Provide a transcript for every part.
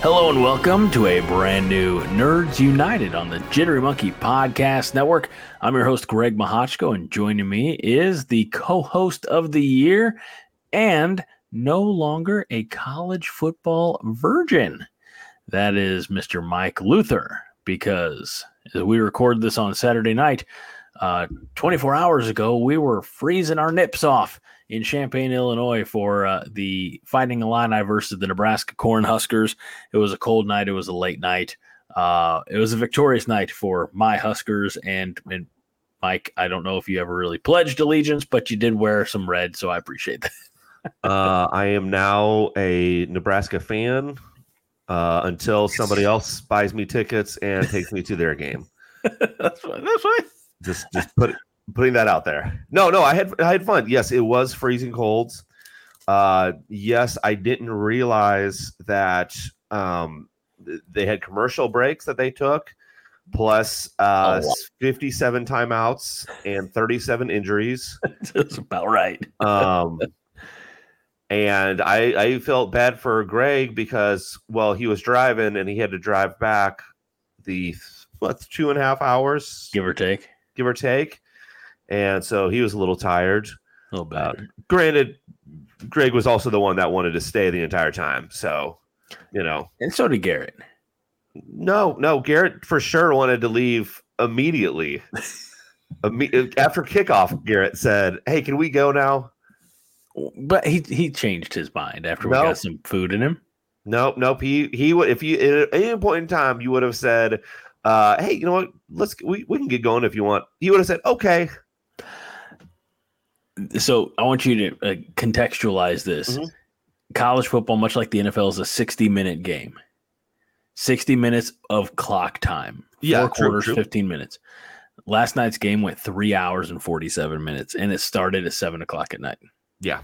Hello and welcome to a brand new Nerds United on the Jittery Monkey Podcast Network. I'm your host, Greg Mahochko, and joining me is the co host of the year and no longer a college football virgin. That is Mr. Mike Luther, because as we recorded this on Saturday night, uh, 24 hours ago, we were freezing our nips off in Champaign, Illinois for uh, the Fighting Illini versus the Nebraska Cornhuskers. It was a cold night. It was a late night. Uh, it was a victorious night for my Huskers and, and Mike. I don't know if you ever really pledged allegiance, but you did wear some red, so I appreciate that. uh, I am now a Nebraska fan uh, until somebody else buys me tickets and takes me to their game. that's fine. That's fine. Just, just put putting that out there. No, no, I had I had fun. Yes, it was freezing colds. Uh, yes, I didn't realize that um, they had commercial breaks that they took, plus uh, Oh, wow. 57 timeouts and 37 injuries. That's about right. Um, and I I felt bad for Greg because well he was driving and he had to drive back the what two and a half hours Give or take. give or take, and so he was a little tired. A little bit. Uh, granted, Greg was also the one that wanted to stay the entire time, so you know and so did Garrett. no no Garrett for sure wanted to leave immediately. After kickoff, Garrett said, "Hey, can we go now?" But he he changed his mind after we No. got some food in him. Nope, nope. He he would if you at any point in time you would have said, uh, "Hey, you know what? Let's we, we can get going if you want." He would have said, "Okay." So I want you to uh, contextualize this. Mhm. College football, much like the NFL, is a 60 minute game. 60 minutes of clock time. Yeah, Four true, quarters, true. 15 minutes. Last night's game went three hours and 47 minutes, and it started at seven o'clock at night. Yeah.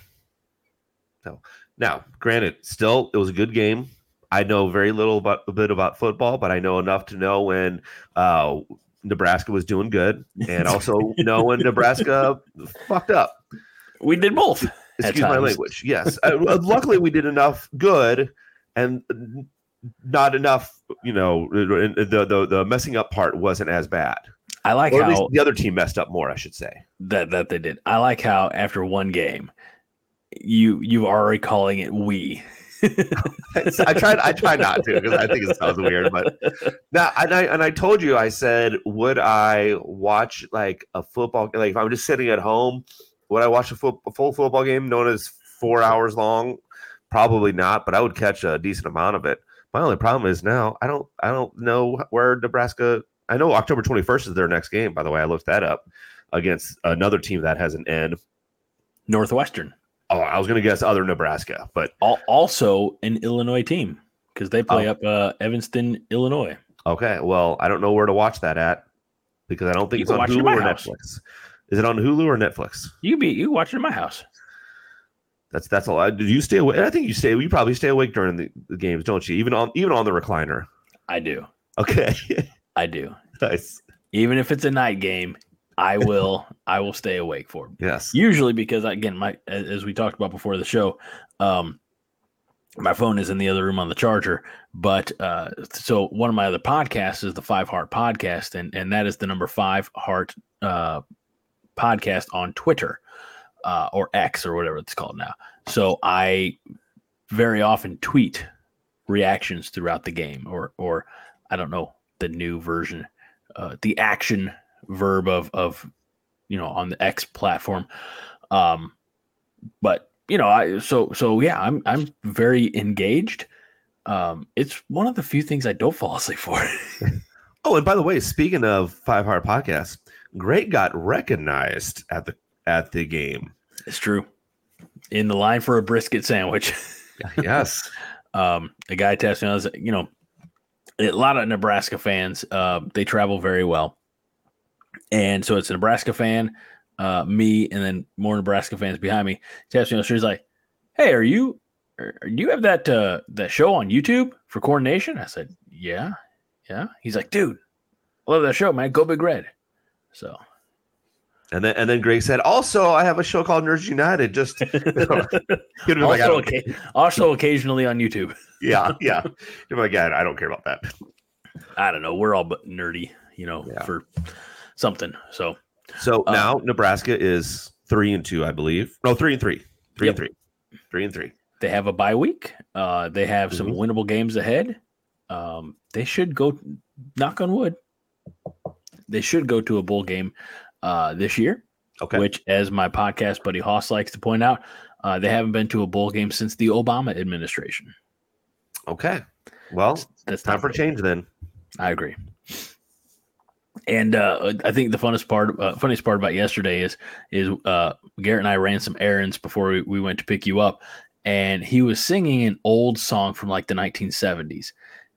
So now, granted, still it was a good game. I know very little about a bit about football, but I know enough to know when uh, Nebraska was doing good, and also know when Nebraska fucked up. We did both. Excuse my language. Yes. Uh, luckily, we did enough good, and not enough. You know, the the the messing up part wasn't as bad. I like Or at least how the other team messed up more. I should say. that that they did. I like how after one game, you you are already calling it we. I tried. I tried not to because I think it sounds weird. But now, and I and I told you, I said, would I watch like a football? Like if I'm just sitting at home, would I watch a, full a full football game known as four hours long? Probably not, but I would catch a decent amount of it. My only problem is now I don't I don't know where Nebraska. I know October 21st is their next game. By the way, I looked that up against another team that has an N. Northwestern, Oh, I was going to guess other Nebraska, but also an Illinois team because they play Oh. up uh, Evanston, Illinois. Okay, well, I don't know where to watch that at because I don't think You it's on watch it Hulu or house. Netflix. Is it on Hulu or Netflix? You be you watch it in my house. That's that's all. Did you stay awake? I think you stay. You probably stay awake during the, the games, don't you? Even on even on the recliner. I do, Okay, I do. nice. Even if it's a night game, I will I will stay awake for. Yes. Usually because again, my as we talked about before the show, um, my phone is in the other room on the charger. But uh, so one of my other podcasts is the Five Heart Podcast, and and that is the number five Heart uh, podcast on Twitter uh, or X or whatever it's called now. So I very often tweet reactions throughout the game, or or I don't know the new version, uh, the action verb of of you know on the X platform. Um, but you know, I so so yeah, I'm I'm very engaged. Um, it's one of the few things I don't fall asleep for. Oh, and by the way, speaking of Five Heart Podcast, Greg got recognized at the at the game. it's true. In the line for a brisket sandwich. Yes. Um, a guy texted me, I was, you know, a lot of Nebraska fans, uh, they travel very well. And so it's a Nebraska fan, uh, me, and then more Nebraska fans behind me. Texted me, she's like, Hey, are you, are, do you have that, uh, that show on YouTube for Corn Nation? I said, Yeah. Yeah. He's like, Dude, I love that show, man. Go Big Red. So and then and then Greg said, also I have a show called Nerds United. Just also, like, okay. also occasionally on YouTube. yeah, yeah. You're like, yeah, I don't care about that. I don't know. We're all but nerdy, you know, yeah. for something. So so um, now Nebraska is three and two, I believe. No, three and three. Three yep. and three. Three and three. They have a bye week. Uh, they have mm-hmm. some winnable games ahead. Um, they should go knock on wood. They should go to a bowl game uh, this year. Okay. Which, as my podcast buddy Hoss likes to point out, uh, they haven't been to a bowl game since the Obama administration. Okay. Well, that's, that's time for change then. I agree. And uh, I think the funnest part, uh, funniest part about yesterday is is uh, Garrett and I ran some errands before we, we went to pick you up, and he was singing an old song from like the 1970s,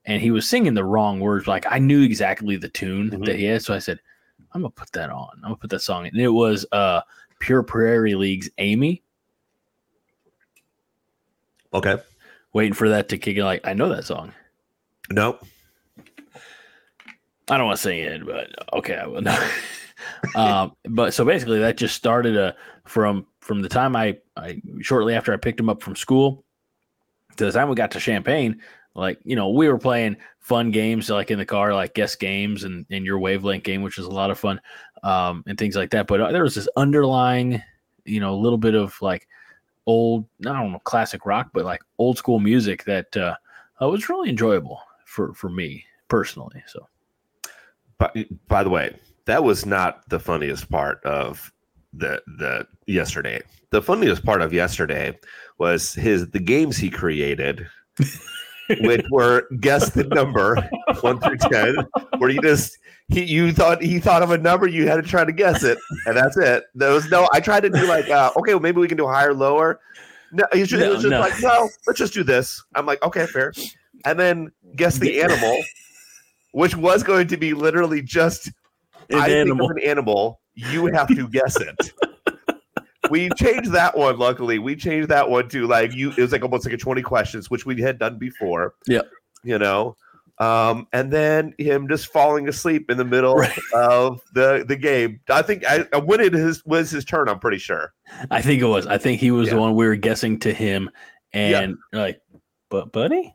and he was singing the wrong words. Like I knew exactly the tune mm-hmm. that he had, so I said, I'm gonna put that on. I'm gonna put that song in. And it was uh Pure Prairie League's Amy. Okay. Waiting for that to kick in. Like, I know that song. Nope. I don't want to say it, but okay, I will. um, but so basically, that just started a uh, from from the time I I shortly after I picked him up from school to the time we got to Champaign. Like you know, we were playing fun games like in the car, like guest games and, and your wavelength game, which is a lot of fun, um, and things like that. But uh, there was this underlying, you know, a little bit of like old, I don't know, classic rock, but like old school music that uh, uh, was really enjoyable for for me personally. So, by, by the way, that was not the funniest part of the the yesterday. The funniest part of yesterday was his the games he created which were guess the number one through ten, where you just he you thought he thought of a number, you had to try to guess it, and that's it. There was no. I tried to do like, uh, okay, well maybe we can do higher, lower. No, he's just, no, just no. like, no, let's just do this. I'm like, okay, fair. And then guess the animal, which was going to be literally just an I animal. think of an animal. You have to guess it we changed that one. Luckily, we changed that one to like you. It was like almost like a twenty questions, which we had done before. Yeah, you know, um, and then him just falling asleep in the middle right. of the the game. I think I, when it his was his turn. I'm pretty sure. I think it was. I think he was yeah. the one we were guessing to him, and yeah. like, but buddy.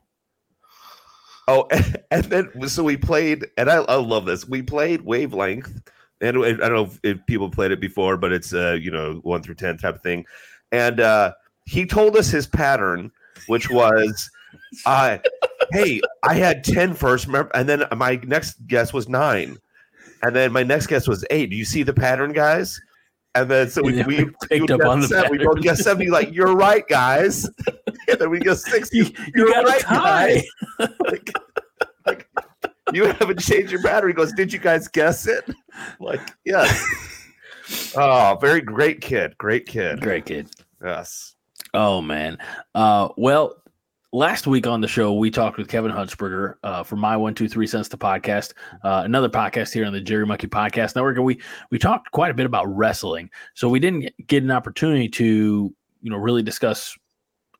Oh, and then so we played, and I, I love this. We played wavelength and I don't know if, if people played it before, but it's uh, you know one through ten type of thing. And uh, he told us his pattern, which was, uh, "Hey, I had 10 first, and then my next guess was nine, and then my next guess was eight. Do you see the pattern, guys?" And then so we, we picked up on the seven. We both guessed seven. like, "You're right, guys." and then we guess six. You, you are right, guys. like, like, you haven't changed your battery. He goes, did you guys guess it? like, yes. oh, very great kid. Great kid. Great kid. Yes. Oh man. Uh, well, last week on the show we talked with Kevin Huntsberger uh, for my one two three cents to podcast, uh, another podcast here on the Jittery Monkey Podcast Network, and we we talked quite a bit about wrestling. So we didn't get an opportunity to you know really discuss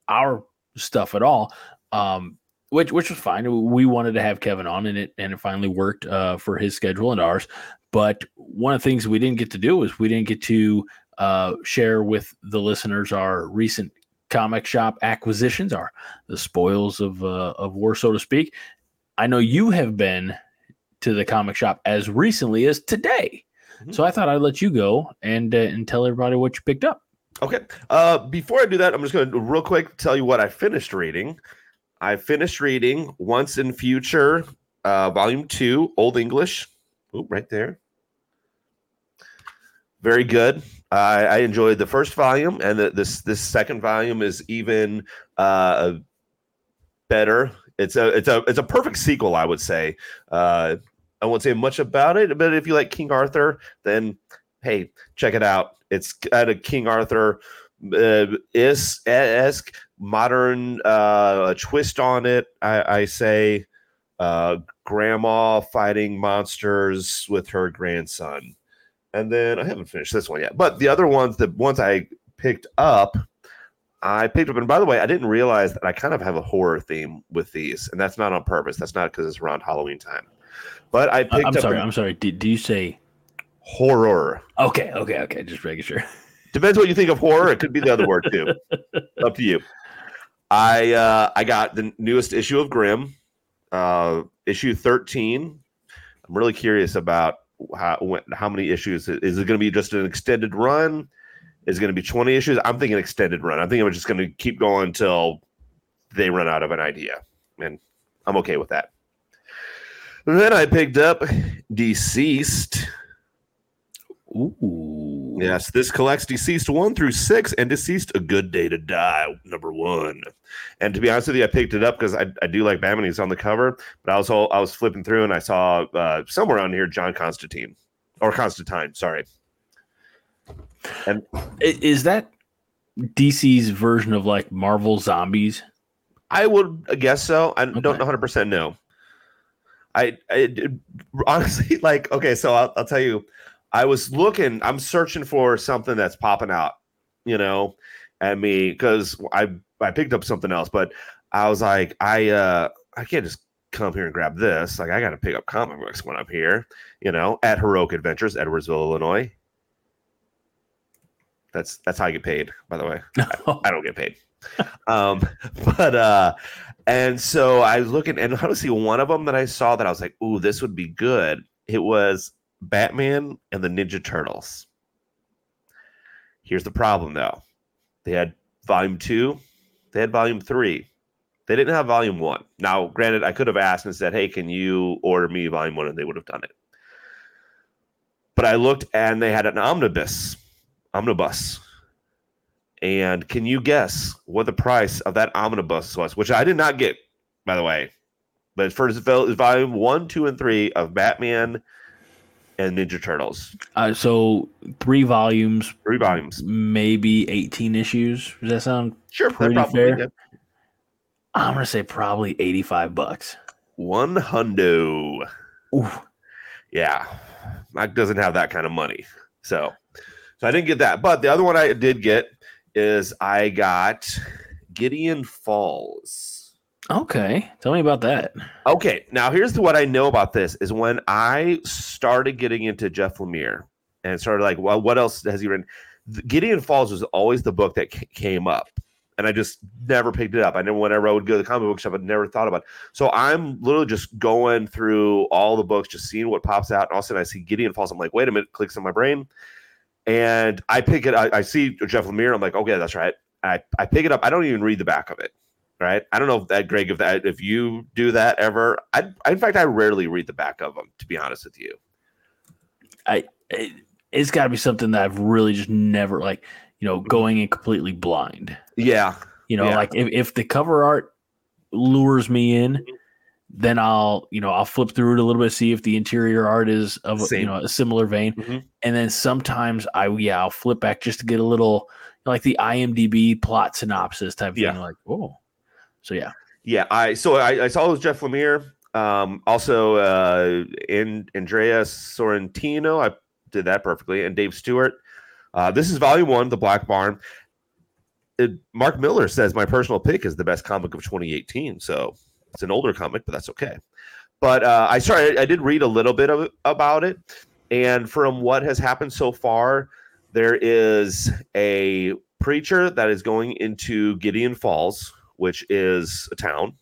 our stuff at all. Um, which which was fine. We wanted to have Kevin on, and it and it finally worked uh, for his schedule and ours. But one of the things we didn't get to do was we didn't get to uh, share with the listeners our recent comic shop acquisitions, are the spoils of uh, of war, so to speak. I know you have been to the comic shop as recently as today, mm-hmm. so I thought I'd let you go and uh, and tell everybody what you picked up. Okay. Uh, before I do that, I'm just going to real quick tell you what I finished reading. I finished reading Once and Future, uh, Volume Two, Old English. Oh, right there. Very good. I, I enjoyed the first volume, and the, this this second volume is even uh, better. It's a it's a it's a perfect sequel, I would say. Uh, I won't say much about it, but if you like King Arthur, then hey, check it out. It's got a King Arthur uh, is esque modern uh, twist on it. I, I say uh, grandma fighting monsters with her grandson. And then I haven't finished this one yet. But the other ones, the ones I picked up, I picked up. And by the way, I didn't realize that I kind of have a horror theme with these. And that's not on purpose. That's not because it's around Halloween time. But I picked up- I'm up. sorry. a I'm sorry. Did, did you say? horror. Okay. Okay. Okay. Just making sure. Depends what you think of horror. It could be the other word too. Up to you. I uh, I got the newest issue of Grim, uh, issue thirteen. I'm really curious about how how many issues is it going to be? Just an extended run? Is it going to be 20 issues? I'm thinking extended run. I think I'm just going to keep going until they run out of an idea, and I'm okay with that. Then I picked up DCeased. Ooh. Yes, this collects DCeased one through six and DCeased a good day to die, number one. And to be honest with you, I picked it up because I, I do like Batman. He's on the cover, but I was all, I was flipping through and I saw uh, somewhere on here John Constantine or Constantine, sorry. And Is that DC's version of like Marvel Zombies? I would guess so. I don't 100 percent know. I, I honestly like okay, so I'll, I'll tell you. I was looking. I'm searching for something that's popping out, you know, at me because I I picked up something else, but I was like, I uh I can't just come here and grab this. Like I got to pick up comic books when I'm here, you know, at Heroic Adventures, Edwardsville, Illinois. That's that's how I get paid, by the way. I don't get paid. um, but uh, and so I was looking, and honestly, one of them that I saw that I was like, "Ooh, this would be good." It was Batman and the Ninja Turtles. Here's the problem, though: they had Volume Two, they had Volume Three. They didn't have Volume One. Now, granted, I could have asked and said, "Hey, can you order me Volume One?" and they would have done it. But I looked, and they had an omnibus, omnibus and can you guess what the price of that omnibus was? Which I did not get, by the way. But first volume one, two, and three of Batman and Ninja Turtles. Uh, so three volumes, Three volumes. maybe 18 issues. Does that sound? Sure, Pretty fair. did. I'm gonna say probably 85 bucks. One hundo. Ooh. Yeah. Mike doesn't have that kind of money. So so I didn't get that. But the other one I did get is I got Gideon Falls. Okay, tell me about that. Okay, now here's what I know about this is when I started getting into Jeff Lemire and started like, well, what else has he written? Gideon Falls was always the book that ca- came up, and I just never picked it up. I never, whenever I would go to the comic book shop, I'd never thought about. It. So I'm literally just going through all the books, just seeing what pops out, and all of a sudden I see Gideon Falls. I'm like, wait a minute, clicks in my brain, and I pick it. I, I see Jeff Lemire. I'm like, okay, that's right. I I pick it up. I don't even read the back of it right? I don't know if that, Greg, if that, if you do that ever, I, I in fact, I rarely read the back of them, to be honest with you. It, it's got to be something that I've really just never like, you know, going in completely blind. Yeah, You know, Yeah. like if, if the cover art lures me in, Mhm. then I'll, you know, I'll flip through it a little bit, see if the interior art is of, a- you know, a similar vein. Mhm. And then sometimes I, yeah, I'll flip back just to get a little, like the IMDb plot synopsis type Yeah. thing. Like, oh, so yeah. yeah. I so I, I saw it was Jeff Lemire. Um, also, uh, in Andrea Sorrentino, I did that perfectly, and Dave Stewart. Uh, this is volume one, The Black Barn. It, Mark Millar says my personal pick is the best comic of 2018. So it's an older comic, but that's okay. But uh, I sorry, I, I did read a little bit of about it, and from what has happened so far, there is a preacher that is going into Gideon Falls, which is a town,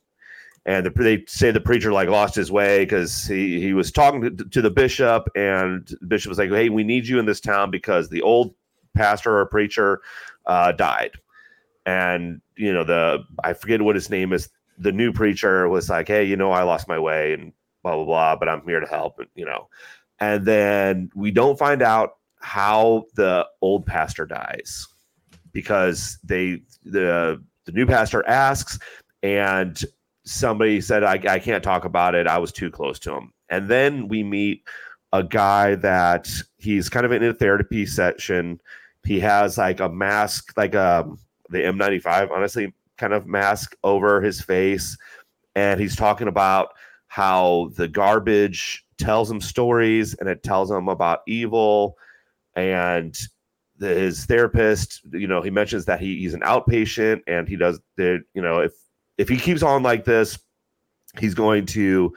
and the, they say the preacher like lost his way because he he was talking to, to the bishop, and the bishop was like, "Hey, we need you in this town because the old pastor or preacher uh, died." And you know the I forget what his name is. The new preacher was like, "Hey, you know, I lost my way and blah blah blah, but I'm here to help." And you know, and then we don't find out how the old pastor dies because they the the new pastor asks and somebody said I, I can't talk about it. I was too close to him. And then we meet a guy that he's kind of in a therapy session. He has like a mask like um the N95 honestly kind of mask over his face, and he's talking about how the garbage tells him stories and it tells him about evil. And his therapist you know he mentions that he, he's an outpatient and he does the you know if if he keeps on like this he's going to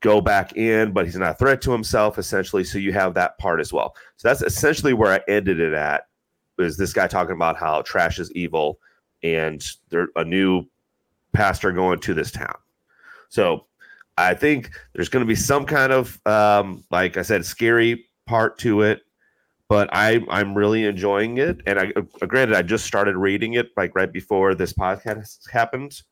go back in but he's not a threat to himself essentially. So you have that part as well. So that's essentially where i ended it at is this guy talking about how trash is evil and there a new pastor going to this town. So i think there's going to be some kind of um, like i said scary part to it but I I'm really enjoying it. And I uh, granted I just started reading it like right before this podcast happened,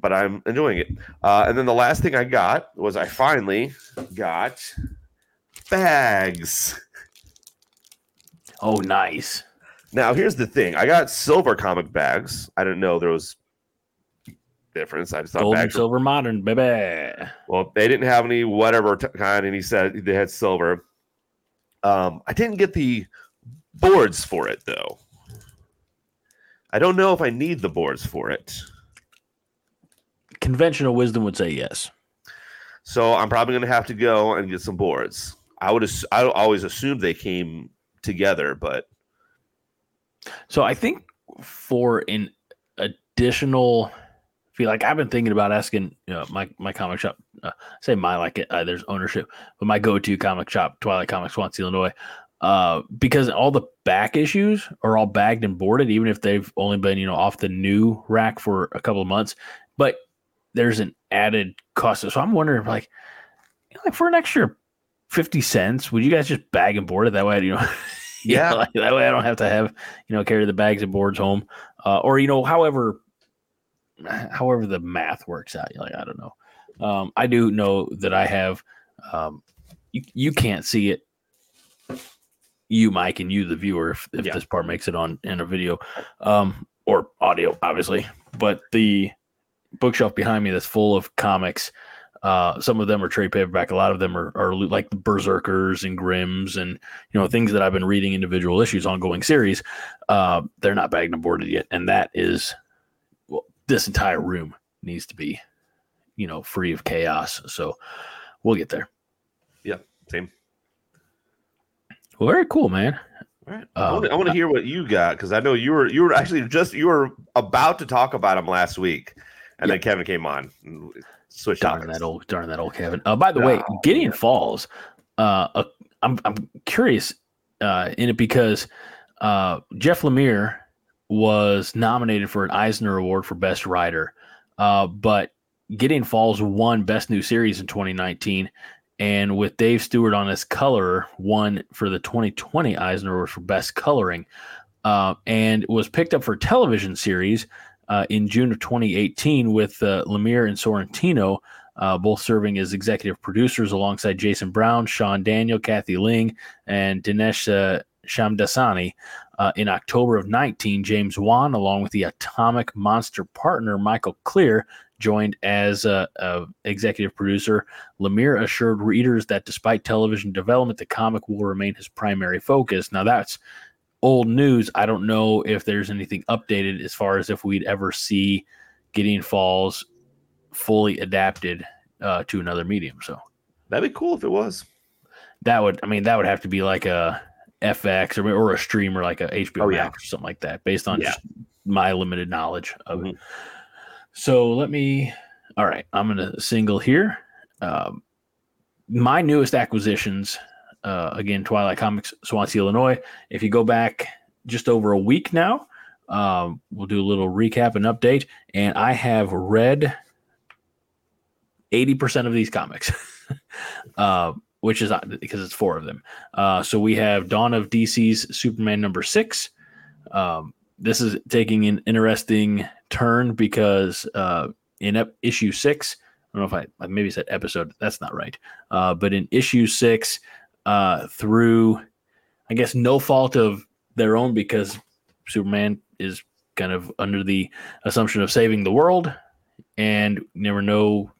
but I'm enjoying it. Uh, and then the last thing I got was I finally got bags. Oh, nice. Now here's the thing: I got silver comic bags. I didn't know there was difference. I just thought Gold and bags. were- silver modern, baby. Well, they didn't have any whatever t- kind, and he said they had silver. Um, I didn't get the boards for it though. I don't know if I need the boards for it, Conventional wisdom would say yes. so I'm probably going to have to go and get some boards. I would, ass- I always assumed they came together, but So I think for an additional feel like I've been thinking about asking you know, my my comic shop uh, say my like it uh, there's ownership but my go-to comic shop Twilight Comics Swansea Illinois uh because all the back issues are all bagged and boarded even if they've only been you know off the new rack for a couple of months but there's an added cost. So I'm wondering like you like for an extra 50 cents would you guys just bag and board it that way? You know? You Yeah. know, like, that way I don't have to have you know carry the bags and boards home. Uh, or you know however however the math works out like i don't know. Um, i do know that i have um, you, you can't see it. You mike and you the viewer if, if Yeah. this part makes it on in a video um, or audio obviously. But the bookshelf behind me that's full of comics uh, some of them are trade paperback a lot of them are, are like the berserkers and grims and you know things that i've been reading individual issues ongoing series. Uh, they're not bagged and boarded yet and that is this entire room needs to be you know free of chaos so we'll get there Yeah, same. well very cool man All right. I want to Um, hear what you got because I know you were you were actually just you were about to talk about him last week, and then Kevin came on and switched darn that old darn that old kevin uh, by the way Oh, gideon yeah. falls uh, uh i'm i'm curious uh in it because uh jeff lemire was nominated for an eisner award for best writer uh but gideon falls won best new series in 2019 and with dave stewart on as color won for the 2020 eisner award for best coloring uh, and was picked up for television series uh, in June of 2018 with uh, Lemire and Sorrentino, uh, both serving as executive producers alongside Jason Brown, Sean Daniel, Kathy Ling, and Dinesh uh, Shamdasani. Uh, in October of 19, James Wan, along with the Atomic Monster partner Michael Clear, joined as a, a executive producer. Lemire assured readers that despite television development, the comic will remain his primary focus. Now that's old news. I don't know if there's anything updated as far as if we'd ever see Gideon Falls fully adapted uh, to another medium. So That'd be cool if it was. that would, I mean, that would have to be like a FX or, or a stream or like a HBO Oh, yeah. Max or something like that, based on Yeah. just my limited knowledge of it. Mhm. So let me. All right, I'm gonna single here. Um, my newest acquisitions, uh, again, Twilight Comics, Swansea, Illinois. If you go back just over a week now, um, we'll do a little recap and update. And I have read 80% of these comics, uh, which is because it's four of them. Uh, so we have Dawn of DC's Superman number six. Um, this is taking an interesting turn because uh, in ep- issue six, I don't know if I, I maybe said episode, that's not right. Uh, but in issue six, uh, through I guess no fault of their own because Superman is kind of under the assumption of saving the world and never know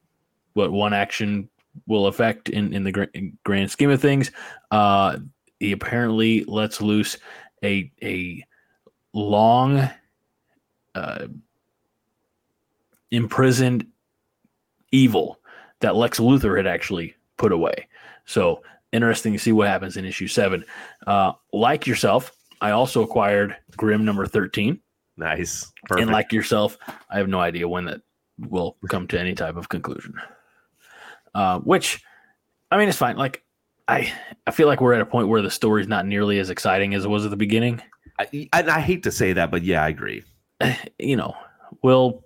what one action will affect in, in the gra- grand scheme of things. Uh, he apparently lets loose a, a long uh, imprisoned evil that Lex Luthor had actually put away. So interesting to see what happens in issue seven. Uh, like yourself, I also acquired Grim number 13. Nice. Perfect. And like yourself, I have no idea when that will come to any type of conclusion. Uh, which, I mean, it's fine. Like, I I feel like we're at a point where the story's not nearly as exciting as it was at the beginning. I, I, I hate to say that, but yeah, I agree. You know, we'll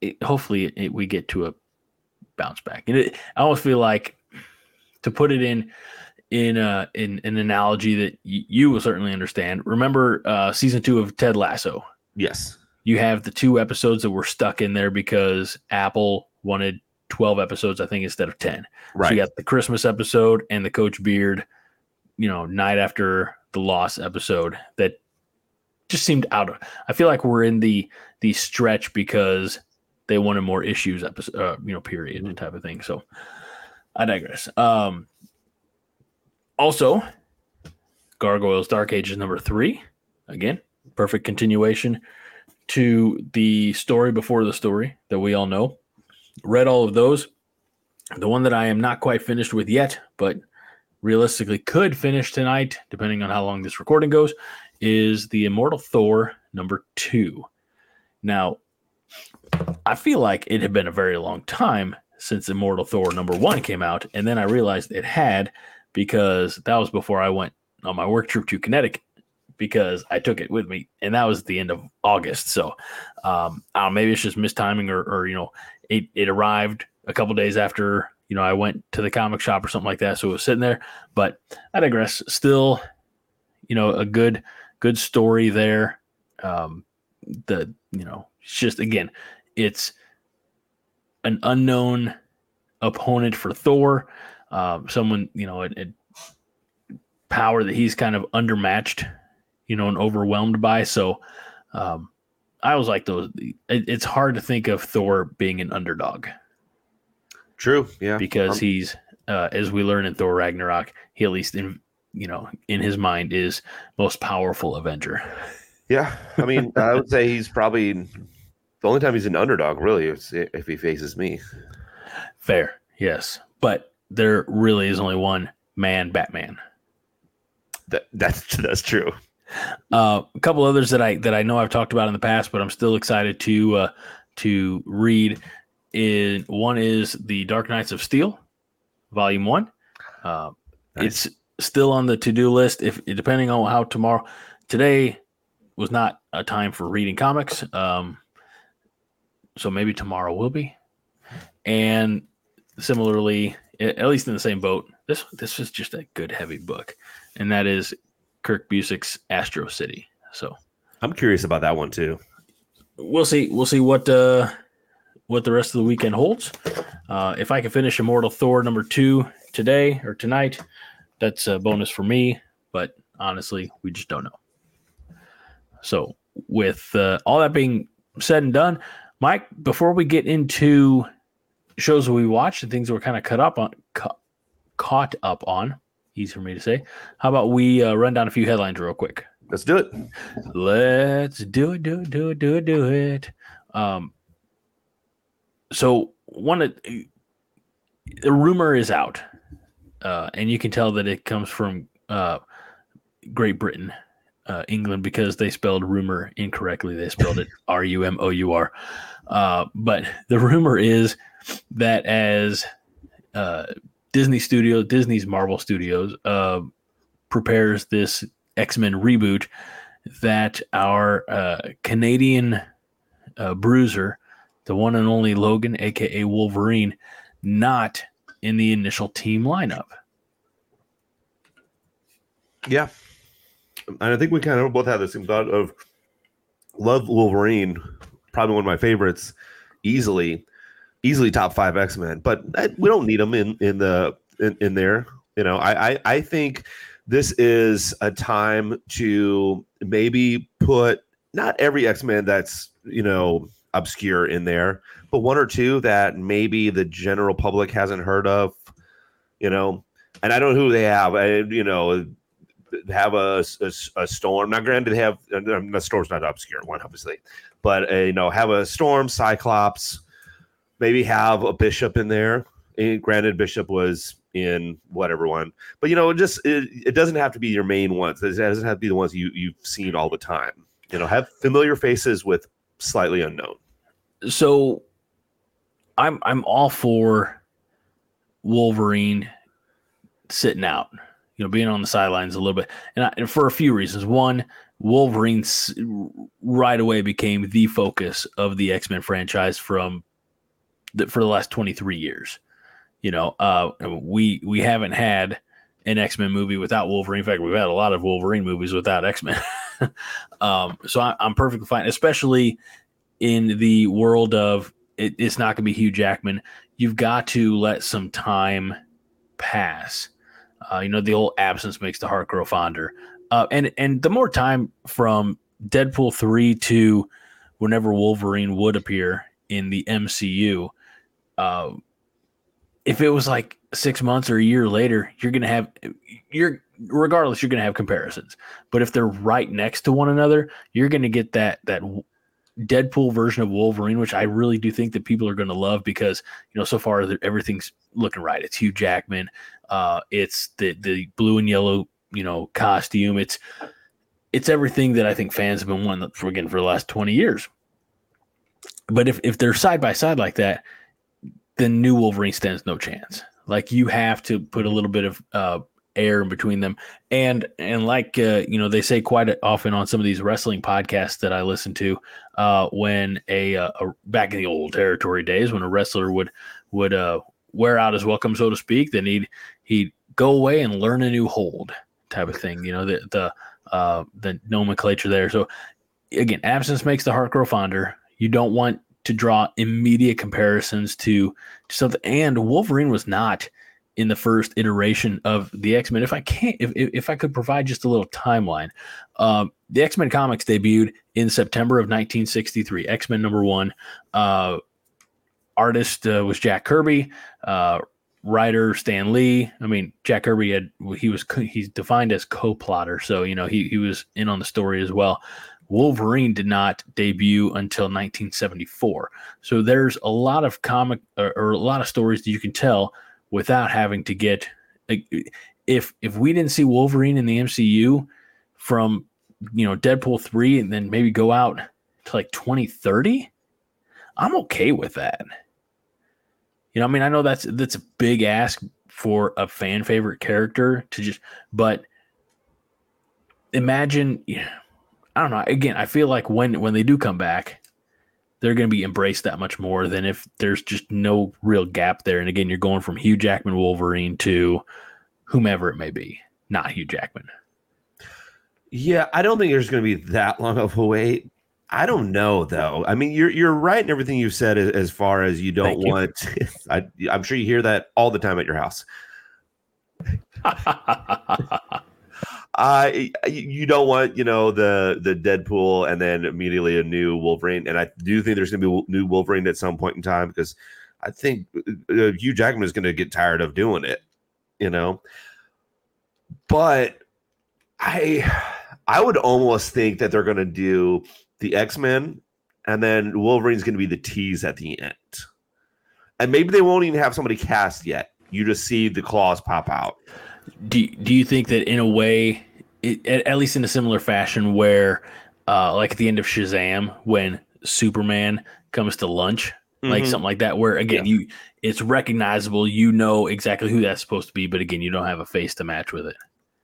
it, hopefully it, we get to a bounce back. And it, I almost feel like to put it in in uh in an analogy that y- you will certainly understand. Remember uh season 2 of Ted Lasso? Yes. You have the two episodes that were stuck in there because Apple wanted 12 episodes I think instead of 10. Right. So you got the Christmas episode and the Coach Beard, you know, night after the loss episode that just seemed out of I feel like we're in the the stretch because they wanted more issues episode uh, you know period mm-hmm. type of thing. So I digress. Um also Gargoyles Dark Ages number 3 again perfect continuation to the story before the story that we all know. Read all of those. The one that I am not quite finished with yet, but realistically could finish tonight, depending on how long this recording goes, is the Immortal Thor number two. Now, I feel like it had been a very long time since Immortal Thor number one came out, and then I realized it had because that was before I went on my work trip to Connecticut because I took it with me, and that was the end of August. So, um, I don't know, maybe it's just mistiming, or, or you know, it it arrived a couple days after you know I went to the comic shop or something like that, so it was sitting there. But I digress. Still, you know, a good good story there. Um, the you know, it's just again, it's an unknown opponent for Thor. Um, someone you know, it power that he's kind of undermatched you know, and overwhelmed by. So um, I was like those. It, it's hard to think of Thor being an underdog. True. Yeah. Because um, he's, uh, as we learn in Thor Ragnarok, he at least in you know in his mind is most powerful Avenger. Yeah, I mean, I would say he's probably the only time he's an underdog. Really, is if he faces me. Fair. Yes, but there really is only one man, Batman. That that's that's true. Uh, a couple others that I that I know I've talked about in the past, but I'm still excited to uh, to read. In one is the Dark Knights of Steel, Volume One. Uh, nice. It's still on the to do list. If depending on how tomorrow, today was not a time for reading comics. Um, so maybe tomorrow will be. And similarly, at least in the same boat, this this is just a good heavy book, and that is Kurt Busiek's Astro City. So I'm curious about that one too. We'll see. We'll see what uh, what the rest of the weekend holds. Uh, if I can finish Immortal Thor number two today or tonight, that's a bonus for me. But honestly, we just don't know. So, with uh, all that being said and done, Mike, before we get into shows we watched and things we're kind of cut up on, ca- caught up on, easy for me to say. How about we uh, run down a few headlines real quick? Let's do it. Let's do it, do it, do it, do it, do it. Um, so one of the rumor is out, uh, and you can tell that it comes from uh, Great Britain, uh, England, because they spelled rumor incorrectly. They spelled it R U M O U R. Uh, but the rumor is that as uh, Disney Studio, Disney's Marvel Studios, uh, prepares this X Men reboot that our uh, Canadian uh, bruiser, the one and only Logan, aka Wolverine, not in the initial team lineup. Yeah. And I think we kind of both had the same thought of love Wolverine, probably one of my favorites, easily easily top five X Men, but eh, we don't need them in in the in, in there. You know, I, I I think this is a time to maybe put not every X Men that's you know obscure in there, but one or two that maybe the general public hasn't heard of. You know, and I don't know who they have. I, you know, have a, a, a, storm. Now, granted, they have uh, um, the storm's not obscure one, obviously, but uh, you know, have a storm, Cyclops, maybe have a Bishop in there. And granted, Bishop was in whatever one, but you know, it just it, it doesn't have to be your main ones. It doesn't have to be the ones you you've seen all the time. You know, have familiar faces with slightly unknown. So, I'm I'm all for Wolverine sitting out, you know, being on the sidelines a little bit, and, I, and for a few reasons. One, Wolverine right away became the focus of the X Men franchise from for the last twenty three years. You know, uh, we we haven't had an X Men movie without Wolverine. In fact, we've had a lot of Wolverine movies without X Men. um, so I, am perfectly fine, especially in the world of it, it's not going to be Hugh Jackman. You've got to let some time pass. Uh, you know, the old absence makes the heart grow fonder. Uh, and and the more time from Deadpool three to whenever Wolverine would appear in the MCU, uh, if it was like six months or a year later, you're gonna have you're regardless, you're gonna have comparisons. But if they're right next to one another, you're gonna get that that Deadpool version of Wolverine, which I really do think that people are gonna love because you know so far everything's looking right. It's Hugh Jackman, uh, it's the the blue and yellow you know costume. It's it's everything that I think fans have been wanting for again for the last twenty years. But if if they're side by side like that, the new Wolverine stands no chance. Like you have to put a little bit of uh, air in between them, and and like uh, you know they say quite often on some of these wrestling podcasts that I listen to, uh, when a, uh, a, back in the old territory days when a wrestler would would uh, wear out his welcome, so to speak, then he'd he'd go away and learn a new hold type of thing. You know the the uh, the nomenclature there. So again, absence makes the heart grow fonder. You don't want to draw immediate comparisons to, something. And Wolverine was not in the first iteration of the X Men. If I can't, if, if I could provide just a little timeline, um, the X Men comics debuted in September of 1963. X Men number one. Uh, artist uh, was Jack Kirby. Uh, writer Stan Lee. I mean, Jack Kirby had he was he's defined as co-plotter, so you know he he was in on the story as well. Wolverine did not debut until 1974. So there's a lot of comic or, or, a lot of stories that you can tell without having to get if if we didn't see Wolverine in the MCU from you know Deadpool 3 and then maybe go out to like 2030, I'm okay with that. You know, I mean, I know that's that's a big ask for a fan favorite character to just but imagine yeah, I don't know. Again, I feel like when when they do come back, they're going to be embraced that much more than if there's just no real gap there. And again, you're going from Hugh Jackman Wolverine to whomever it may be, not Hugh Jackman. Yeah, I don't think there's going to be that long of a wait. I don't know though. I mean, you're you're right in everything you've said as, as far as you don't Thank want. You. I, I'm sure you hear that all the time at your house. uh you don't want you know the the Deadpool and then immediately a new Wolverine, and I do think there's going to be a new Wolverine at some point in time because I think uh, uh, Hugh Jackman is going to get tired of doing it, you know. But I I would almost think that they're going to do the X Men, and then Wolverine's going to be the tease at the end, and maybe they won't even have somebody cast yet. You just see the claws pop out. Do Do you think that in a way it, at, at, least in a similar fashion, where uh, like at the end of Shazam, when Superman comes to lunch, mm-hmm. like something like that, where again yeah. you it's recognizable, you know exactly who that's supposed to be, but again, you don't have a face to match with it.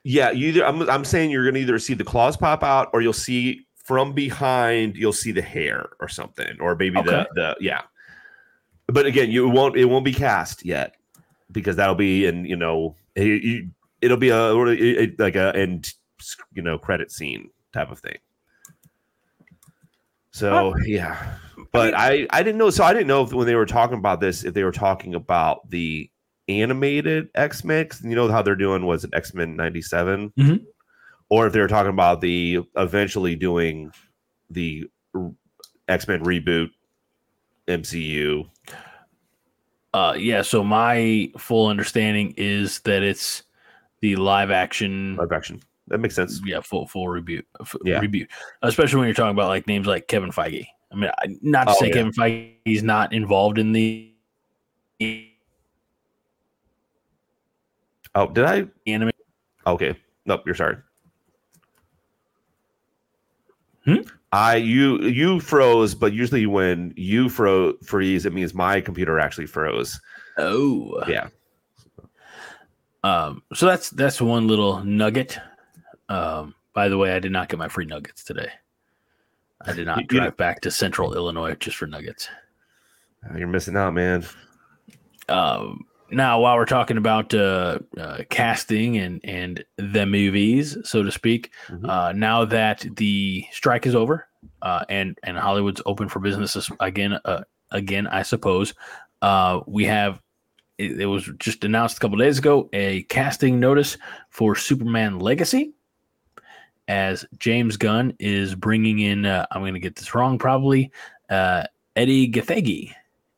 Yeah, you either I'm I'm saying you're gonna either see the claws pop out or you'll see from behind you'll see the hair or something, or maybe okay. the the yeah. But again, you won't it won't be cast yet because that'll be in you know it, will be a like a end you know credit scene type of thing. So yeah, but I I didn't know. So I didn't know if when they were talking about this, if they were talking about the animated X Men. You know how they're doing was it X Men '97, mm-hmm. or if they were talking about the eventually doing the X Men reboot MCU. Uh, yeah. So my full understanding is that it's the live action live action that makes sense. Yeah, full full reboot. yeah, reboot. Especially when you're talking about like names like Kevin Feige. I mean, not to Oh, say yeah. Kevin Feige's not involved in the Oh, did I? anime. Okay. Nope. You're sorry. Hmm? I you you froze, but usually when you fro freeze, it means my computer actually froze. Oh, Yeah. Um, so that's that's one little nugget. Um, by the way, I did not get my free nuggets today. I did not drive back to Central Illinois just for nuggets. You're missing out, man. Um, now, while we're talking about uh, uh, casting and and the movies, so to speak, Mhm. uh, now that the strike is over uh, and and Hollywood's open for business again, uh, again, I suppose uh, we have. It, it was just announced a couple days ago a casting notice for Superman Legacy, as James Gunn is bringing in. Uh, I'm going to get this wrong, probably. Uh, Edi Gathegi,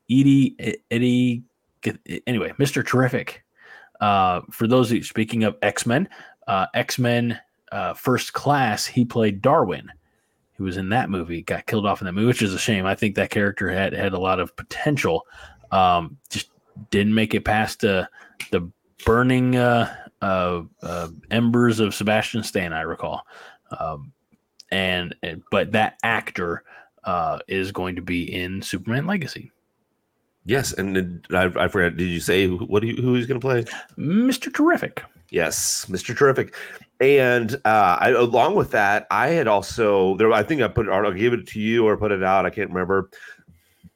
Edi Edi anyway, Mr. Terrific. Uh, for those you speaking of X Men, uh, X Men uh, First Class, he played Darwin. He was in that movie, got killed off in that movie, which is a shame. I think that character had had a lot of potential. Um, just didn't make it past uh, the burning uh, uh, uh, embers of Sebastian Stan, I recall. Um, and, and but that actor uh, is going to be in Superman Legacy. Yes, and then I, I forgot. Did you say who, what? Who he's going to play? Mr. Terrific. Yes, Mr. Terrific. And uh, I, along with that, I had also there. I think I put. I'll give it to you or put it out. I can't remember.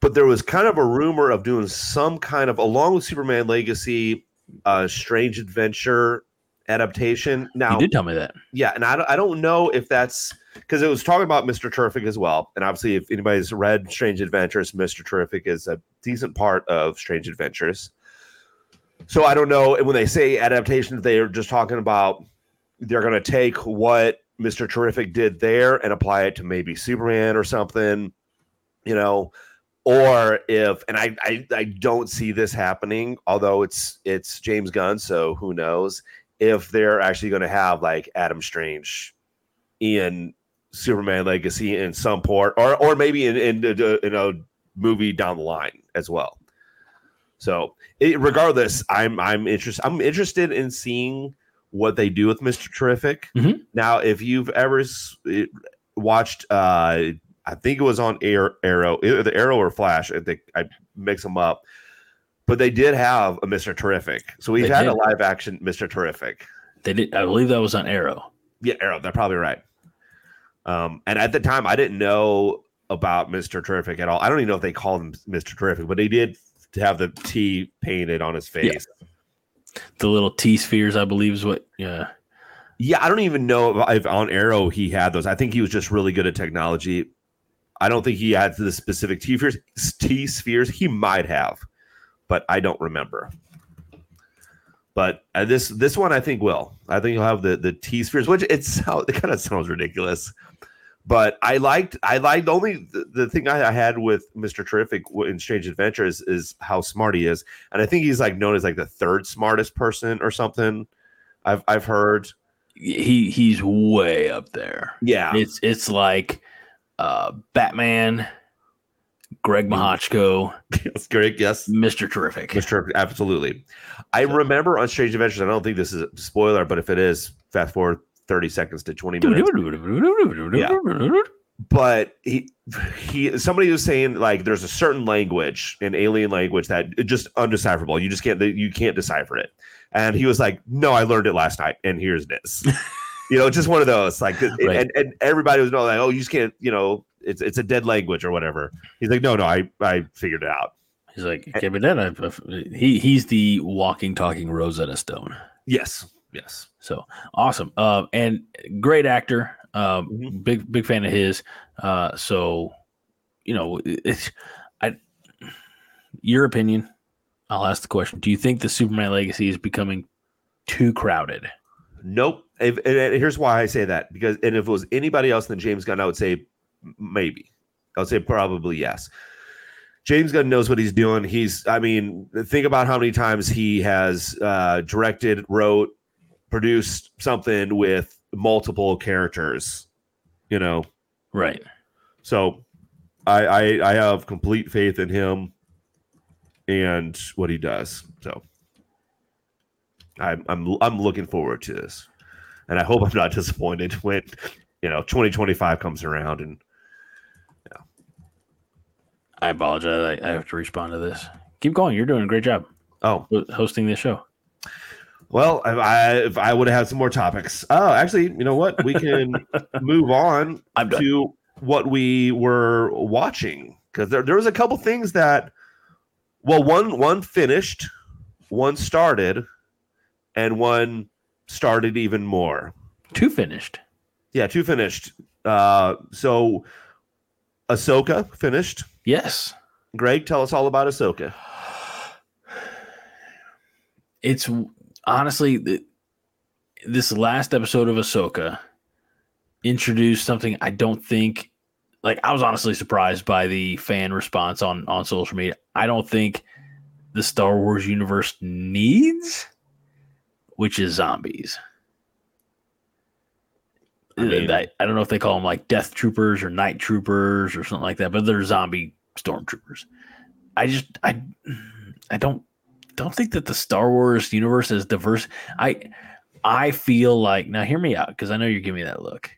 But there was kind of a rumor of doing some kind of along with Superman Legacy, uh, Strange Adventure adaptation. Now, You did tell me that. yeah, and I don't, I don't know if that's because it was talking about Mr. Terrific as well. And obviously, if anybody's read Strange Adventures, Mr. Terrific is a decent part of Strange Adventures. So I don't know. And when they say adaptation, they are just talking about they're going to take what Mr. Terrific did there and apply it to maybe Superman or something, you know. Or if, and I, I, I don't see this happening, although it's it's James Gunn, so who knows if they're actually going to have like Adam Strange in Superman Legacy in some port, or or maybe in in, in, in a movie down the line as well. So it, regardless, I'm I'm interested. I'm interested in seeing what they do with Mister Terrific. Mhm. Now, if you've ever s- watched, uh, I think it was on Air, Arrow, either the Arrow or Flash. I think I mix them up. But they did have a Mister Terrific, so we've They had a live action Mister Terrific. They did. I believe that was on Arrow. Yeah, Arrow. They're probably right. Um, and at the time, I didn't know about Mister Terrific at all. I don't even know if they called him Mister Terrific, but they did have the T painted on his face. The little T spheres, I believe, is what. Yeah. Yeah, I don't even know if on Arrow he had those. I think he was just really good at technology. I don't think he had the specific T spheres. T spheres he might have, but I don't remember. But uh, this this one I think will. I think he'll have the the T spheres, which it's it kind of sounds ridiculous. But I liked I liked only the, the thing I, I had with Mister Terrific in Strange Adventures is how smart he is, and I think he's like known as like the third smartest person or something. I've I've heard. He he's way up there. Yeah, It's it's like uh, Batman, Greg Mahochko, That's great. Yes, Mr. Terrific. Mr. Terrific, Absolutely. I So- remember on Strange Adventures. I don't think this is a spoiler, but if it is, fast forward thirty seconds to twenty minutes. yeah. But he, he, somebody was saying like there's a certain language, an alien language that just undecipherable. You just can't, you can't decipher it. And he was like, "No, I learned it last night, and here's this." you know, just one of those like, Right. and, and everybody was like, "Oh, you just can't," you know, it's it's a dead language or whatever. He's like, "No, no, I I figured it out." He's like, but then I, he he's the walking, talking Rosetta Stone. Yes, yes. So awesome. Uh, and great actor. Um, Mhm. big big fan of his. Uh, so you know, it's I your opinion. I'll ask the question: Do you think the Superman Legacy is becoming too crowded? Nope. If, and, here's why I say that because, and if it was anybody else than James Gunn, I would say maybe. I would say probably yes. James Gunn knows what he's doing. He's, I mean, think about how many times he has uh, directed, wrote, produced something with multiple characters. You know, Right. so I, I I have complete faith in him and what he does. So I'm I'm I'm looking forward to this, and I hope I'm not disappointed when you know 2025 comes around and yeah, I apologize. I, I have to respond to this. Keep going. You're doing a great job oh hosting this show. well if I if I would have had some more topics. Oh, actually, you know what? We can move on to what we were watching because there there was a couple things that well one one finished, one started, and one started even more. Two finished. Yeah, two finished. Uh, so Ahsoka finished. Yes. Greg, tell us all about Ahsoka. It's honestly th- this last episode of Ahsoka introduced something I don't think like I was honestly surprised by the fan response on on social media. I don't think the Star Wars universe needs, which is zombies. I uh, mean- I, I don't know if they call them like death troopers or night troopers or something like that, but they're zombie stormtroopers. I just I I don't don't think that the Star Wars universe is diverse. I I feel like now hear me out because I know you're giving me that look.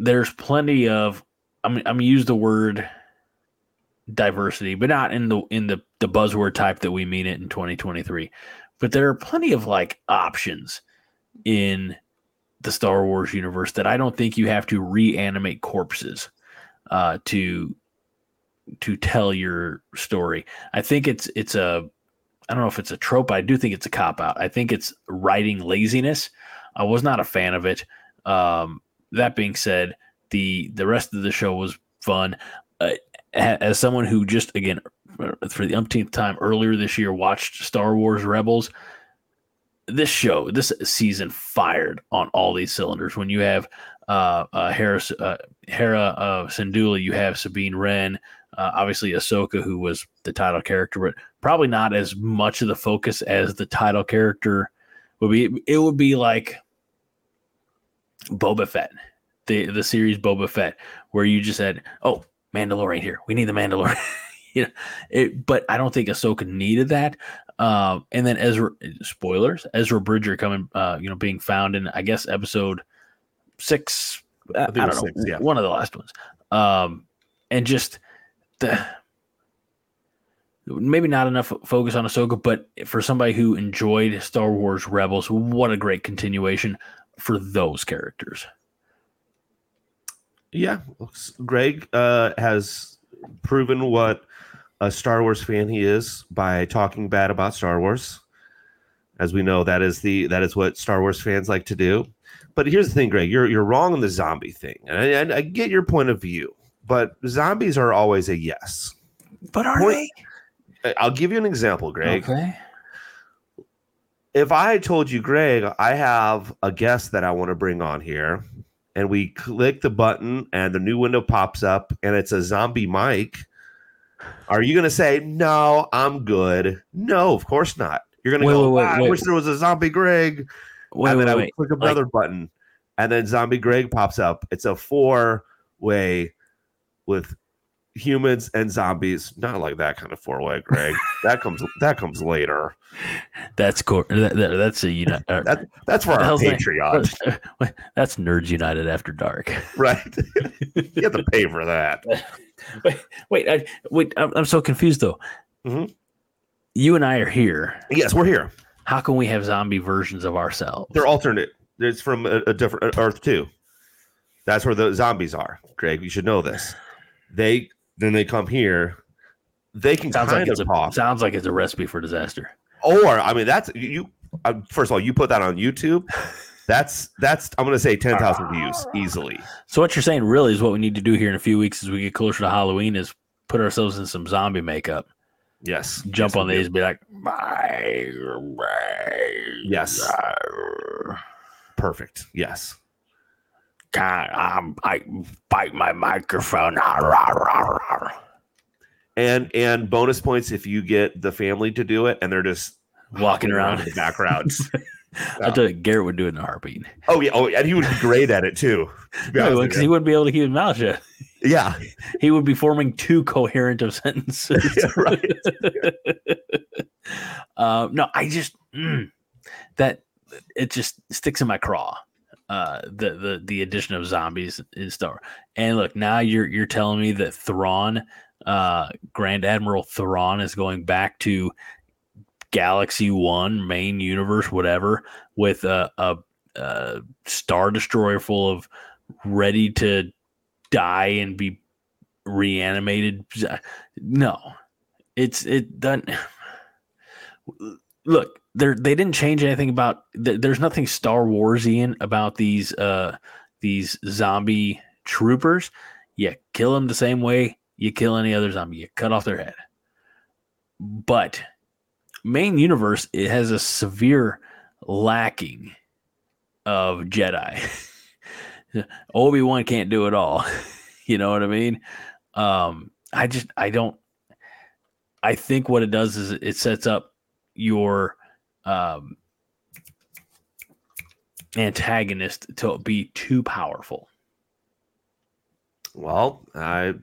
There's plenty of I'm I'm use the word diversity, but not in the in the the buzzword type that we mean it in 2023. But there are plenty of like options in the Star Wars universe that I don't think you have to reanimate corpses uh, to to tell your story. I think it's it's a I don't know if it's a trope. I do think it's a cop out. I think it's writing laziness. I was not a fan of it. Um, that being said, the the rest of the show was fun. Uh, as someone who just again for the umpteenth time earlier this year watched Star Wars Rebels, this show this season fired on all these cylinders. When you have uh, uh, Hera uh, Hera uh, Syndulla, you have Sabine Wren, uh, obviously Ahsoka, who was the title character, but probably not as much of the focus as the title character would be. It would be like Boba Fett, the the series Boba Fett, where you just said, "Oh, Mandalorian here. We need the Mandalorian." you know, it, but I don't think Ahsoka needed that. Um, and then Ezra, spoilers, Ezra Bridger coming, uh, you know, being found in, I guess, episode six. I, I think it don't know, six, yeah. one of the last ones. Um, and just the maybe not enough focus on Ahsoka, but for somebody who enjoyed Star Wars Rebels, what a great continuation for those characters. Yeah, Greg uh, has proven what a Star Wars fan he is by talking bad about Star Wars. As we know, that is the that is what Star Wars fans like to do. But here's the thing, Greg, you're you're wrong on the zombie thing, and I, I get your point of view. But zombies are always a yes. But are Point- I'll give you an example, Greg. Okay. if I told you, Greg, I have a guest that I want to bring on here, and we click the button and the new window pops up and it's a zombie mic, are you going to say, no, I'm good? No, of course not. You're going to go, wait, wait, "Wow, I wait. wish there was a zombie Greg. Wait, and wait, then I would wait. click another button and then zombie Greg pops up. It's a four way with humans and zombies. Not like that kind of four way, Greg. that comes that comes later. That's cool. That, that- that's a uni- uh, That, that's for our? Patreon. that's Nerds United After Dark. right? you have to pay for that. Wait, wait, I, wait. I'm, I'm so confused though. Mhm. You and I are here. Yes, we're here. How can we have zombie versions of ourselves? They're alternate. It's from a, a different Earth too. That's where the zombies are. Greg, you should know this. They then they come here. They can sounds kind like it's of a talk, sounds like it's a recipe for disaster. or I mean, that's you. Uh, first of all, you put that on YouTube. That's that's I'm gonna say ten thousand views ah. easily. So what you're saying really is what we need to do here in a few weeks as we get closer to Halloween is put ourselves in some zombie makeup, Yes, jump Yes, on these, and be like, bye, bye, Yes. bye." Perfect. Yes. God, I'm, um, I bite my microphone. And and bonus points if you get the family to do it and they're just Walking around in the background. I tell you, Garrett would do it in a heartbeat. oh yeah, oh and he would be great at it too. to be honest because you. he wouldn't be able to keep his mouth shut. Yeah, he would be forming two coherent of sentences. right. uh, no, I just mm, that it just sticks in my craw. Uh, the the the addition of zombies in Star. And look, now you're you're telling me that Thrawn, uh, Grand Admiral Thrawn, is going back to Galaxy One, main universe, whatever, with a, a, a star destroyer full of ready to die and be reanimated. No, it's it doesn't. Look, there they didn't change anything about. There's nothing Star Warsian about these uh these zombie troopers. You kill them the same way you kill any other zombie. You cut off their head. But main universe it has a severe lacking of Jedi. Obi Wan can't do it all. you know what I mean? Um, I just I don't. I think what it does is it sets up your um, antagonist to be too powerful. Well, I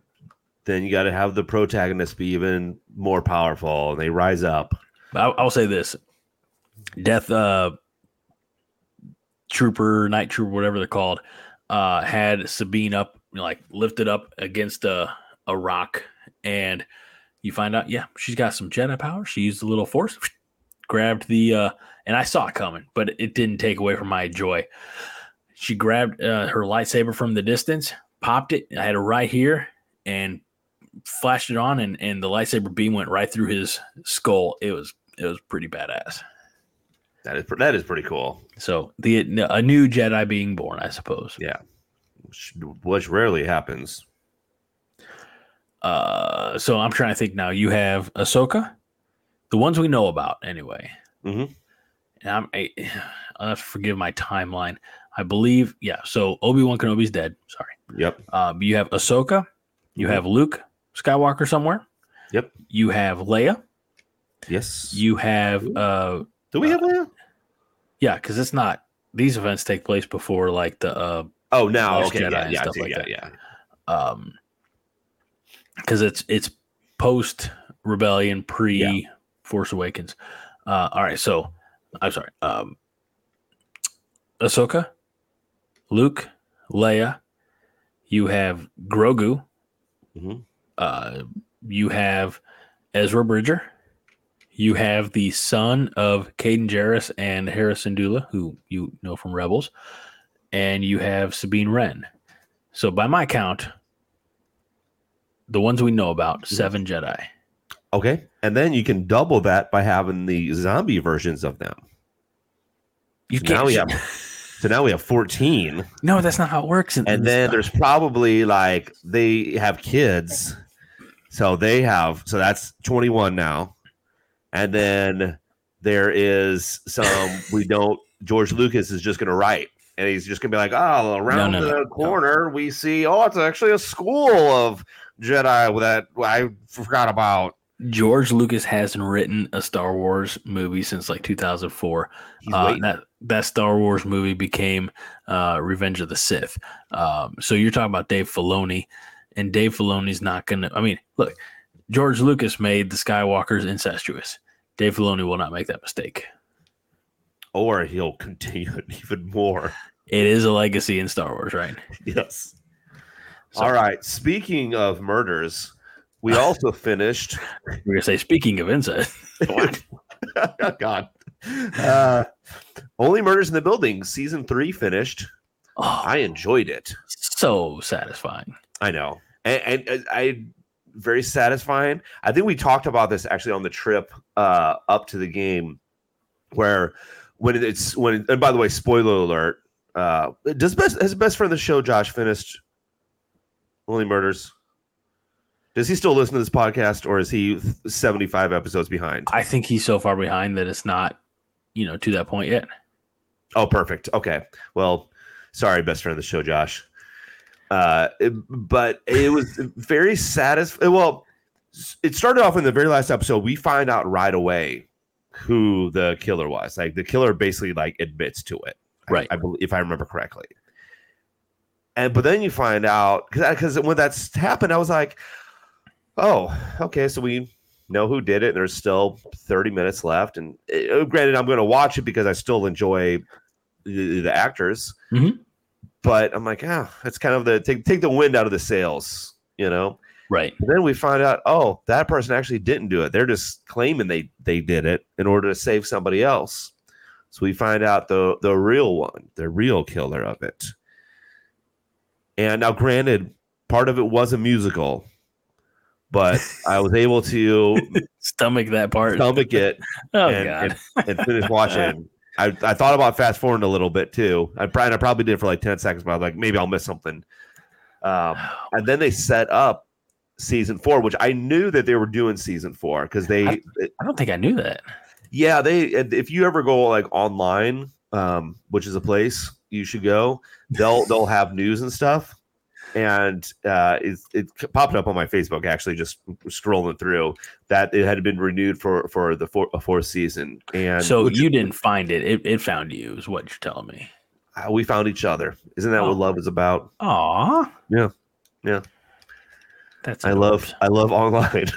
then you got to have the protagonist be even more powerful, and they rise up. I'll, I'll say this: Death uh, Trooper, Night Trooper, whatever they're called, uh, had Sabine up, like lifted up against a a rock, and you find out, yeah, she's got some Jedi power. She used a little force, grabbed the, uh, and I saw it coming, but it didn't take away from my joy. She grabbed uh, her lightsaber from the distance, popped it. I had it right here, and flashed it on, and and the lightsaber beam went right through his skull. It was it was pretty badass. That is that is pretty cool. So the a new Jedi being born, I suppose. Yeah, which, which rarely happens. Uh, so I'm trying to think now. You have Ahsoka, the ones we know about anyway. Mm-hmm. And I'm I, I'll have to forgive my timeline. I believe, yeah. So Obi Wan Kenobi's dead. Sorry. Yep. Um, you have Ahsoka. You Mhm. have Luke Skywalker somewhere. Yep. You have Leia. Yes. You have uh Do we have Leia? yeah, because it's not these events take place before like the uh Oh, now okay. Jedi Yeah, and yeah, stuff yeah, like yeah, that. yeah. um because it's it's post rebellion pre force awakens uh all right so i'm sorry um ahsoka luke leia you have grogu Mhm. uh you have ezra bridger you have the son of Kanan Jarrus and Hera Syndulla, who you know from Rebels, and you have Sabine Wren. So by my count, the ones we know about, mm-hmm. seven Jedi. Okay, and then you can double that by having the zombie versions of them. You So now we have so now we have fourteen, no, that's not how it works. and then there's probably like they have kids, so they have so that's twenty one now, and then there is some we don't. George Lucas is just going to write, and he's just going to be like, "Oh, around no, the no, no. corner we see. Oh, it's actually a school of Jedi that I forgot about." George Lucas hasn't written a Star Wars movie since like 2004. Uh, that that Star Wars movie became uh, Revenge of the Sith. Um, so you're talking about Dave Filoni, and Dave Filoni's not gonna. I mean, look, George Lucas made the Skywalkers incestuous. Dave Filoni will not make that mistake. or he'll continue it even more. It is a legacy in Star Wars, right? Yes. So- All right. Speaking of murders, we also finished. We're gonna say, speaking of incest, God. Uh, Only Murders in the Building, season three finished. oh, I enjoyed it. so satisfying. I know. And, and, and I very satisfying. I think we talked about this actually on the trip uh, up to the game where when it's when and by the way, spoiler alert, uh does best has best friend of the show Josh finished Only Murders? Does he still listen to this podcast or is he 75 episodes behind? I think he's so far behind that it's not, you know, to that point yet. Oh, perfect. Okay. Well, sorry, best friend of the show, Josh. Uh, it- but it was very satisfying. Well, it started off in the very last episode. We find out right away who the killer was. Like the killer basically like admits to it. Right. I, believe, if I remember correctly. and but then you find out because when that's happened, I was like, oh, okay, so we know who did it. And there's still 30 minutes left, and uh, granted, I'm going to watch it because I still enjoy the, the actors. Mhm. But I'm like, ah, it's kind of the take take the wind out of the sails, you know. Right. And then we find out, oh, that person actually didn't do it. They're just claiming they they did it in order to save somebody else. So we find out the the real one, the real killer of it. And now, granted, part of it was a musical, but I was able to Stomach that part. stomach it oh and, god. and, and finish watching. I, I thought about fast forwarding a little bit too. I probably, I probably did for like 10 seconds, but I was like, maybe I'll miss something. Um, and then they set up season four, which I knew that they were doing season four because they, I- I don't think I knew that. yeah, they, if you ever go like online, um, which is a place you should go, they'll, they'll have news and stuff. And uh, it, it popped up on my Facebook actually, just scrolling through that it had been renewed for for the four, a fourth season. And So which- you didn't find it. it. It found you, is what you're telling me. uh, we found each other. Isn't that Oh. what love is about? Aw. Yeah. Yeah. That's I love I love online.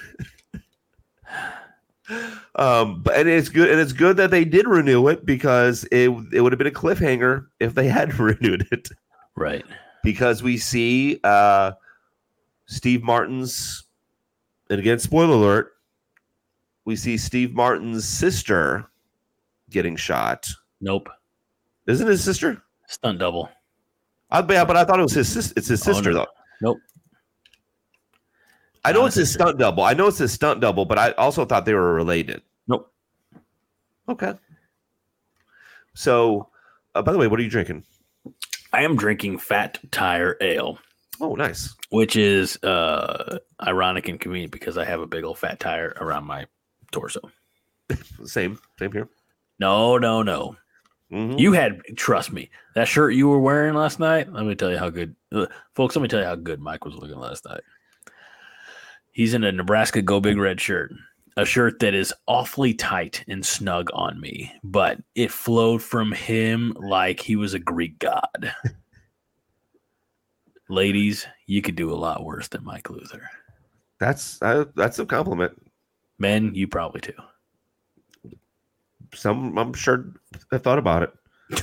um, but and it's good and it's good that they did renew it because it it would have been a cliffhanger if they had renewed it right. Because we see uh Steve Martin's and again spoiler alert we see Steve Martin's sister getting shot. Nope. Isn't his sister? Stunt double. I, yeah, but I thought it was his sister. It's his Oh, sister no. though. Nope. I know Not it's a his sister. stunt double. I know it's his stunt double, but I also thought they were related. Nope. Okay. So, uh, by the way, what are you drinking? I am drinking Fat Tire Ale, Oh, nice. which is uh ironic and convenient because I have a big old fat tire around my torso. Same, same here. No, no, no. Mhm. You had trust me. That shirt you were wearing last night. Let me tell you how good, uh, folks. Let me tell you how good Mike was looking last night. He's in a Nebraska Go Big Red shirt, a shirt that is awfully tight and snug on me, but it flowed from him like he was a Greek god. Ladies, you could do a lot worse than Mike Luther. That's uh, that's a compliment. Men, you probably too. Some, I'm sure, have thought about it.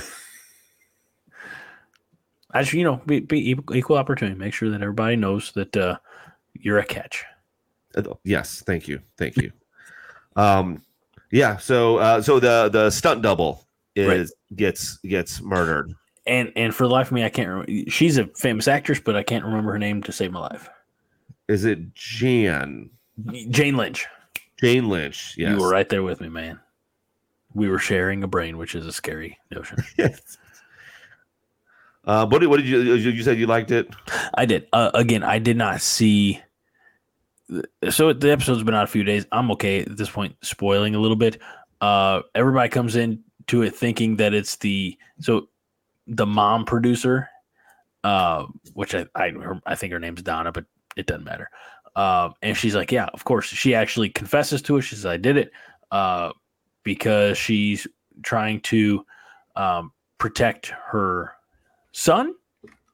I just, you know, be, be equal, equal opportunity. Make sure that everybody knows that uh, you're a catch. Uh, Yes, thank you, thank you. Um, yeah. So, uh, so the the stunt double is Right. gets gets murdered. and and for the life of me, I can't remember. She's a famous actress, but I can't remember her name to save my life. Is it Jan Jane Lynch. Jane Lynch? Yes. You were right there with me, man. We were sharing a brain, which is a scary notion. yes. Uh, what did, what did you you you said you liked it? I did. Uh, again, I did not see. So the episode's been out a few days. I'm okay at this point, spoiling a little bit. Uh, everybody comes in to it thinking that it's the so the mom producer, uh, which I I, her, I think her name's Donna, but it doesn't matter. Uh, and she's like, yeah, of course. She actually confesses to it. She says, I did it uh, because she's trying to um, protect her son,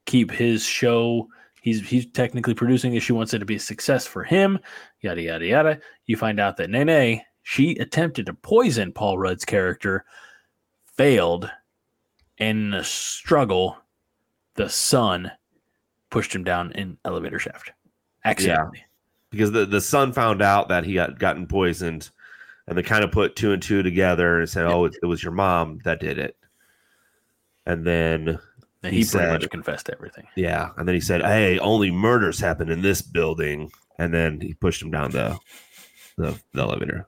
keep his show. He's he's technically producing it. She wants it to be a success for him. Yada yada yada. You find out that Nene she attempted to poison Paul Rudd's character, failed, and in a struggle, the son pushed him down an elevator shaft accidentally. Because the the son found out that he got gotten poisoned, and they kind of put two and two together and said, "Oh, it, it was your mom that did it." And then And He he, pretty said- much confessed everything. yeah, and then he said, "Hey, only murders happen in this building." And then he pushed him down the the, the elevator.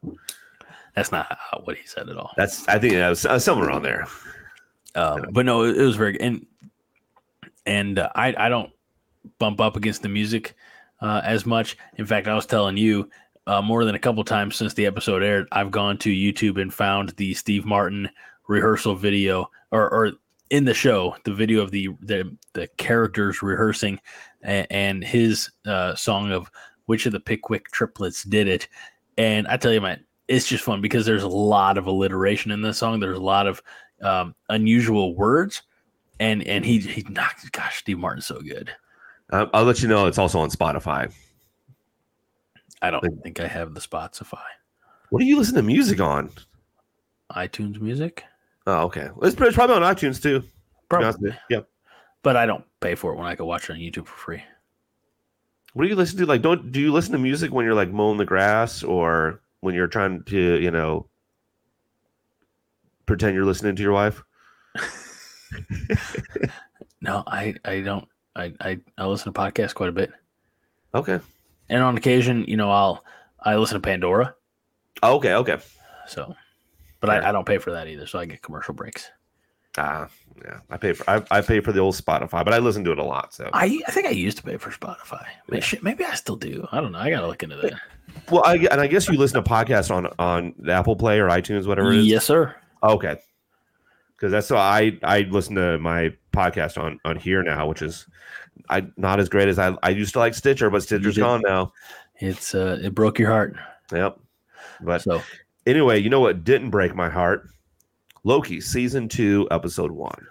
That's not how, what he said at all. That's I think that was uh, somewhere on there. Um, but no, it, it was very and and uh, I I don't bump up against the music uh, as much. In fact, I was telling you uh, more than a couple times since the episode aired. I've gone to YouTube and found the Steve Martin rehearsal video, or or in the show, the video of the the, the characters rehearsing and, and his uh, song of which of the Pickwick triplets did it. And I tell you, man, it's just fun because there's a lot of alliteration in this song. There's a lot of um, unusual words, and and he he knocked. Gosh, Steve Martin's so good. Uh, I'll let you know it's also on Spotify. I don't think I have the Spotify, What do you listen to music on? iTunes Music, Oh, okay. It's, it's probably on iTunes too. to be honest probably. Yep. but I don't pay for it when I can watch it on YouTube for free. What do you listen to? Like, don't do you listen to music when you're like mowing the grass or when you're trying to, you know, pretend you're listening to your wife? No, I I don't. I I, I listen to podcasts quite a bit, Okay. and on occasion, you know, I'll I listen to Pandora. Oh, okay. Okay. So, but I, I don't pay for that either, so I get commercial breaks. Ah, yeah. I pay for I, I pay for the old Spotify, but I listen to it a lot. So I I think I used to pay for Spotify. Maybe, shit, maybe I still do. I don't know. I gotta look into that. well, I and I guess you listen to podcasts on on the Apple Play or iTunes, whatever it is. Yes, sir. Okay. Because that's so I I listen to my podcast on on here now, which is I not as great as I I used to like Stitcher, but Stitcher's gone now. It's uh, it broke your heart. Yep. But So anyway, you know what didn't break my heart? Loki season two, episode one.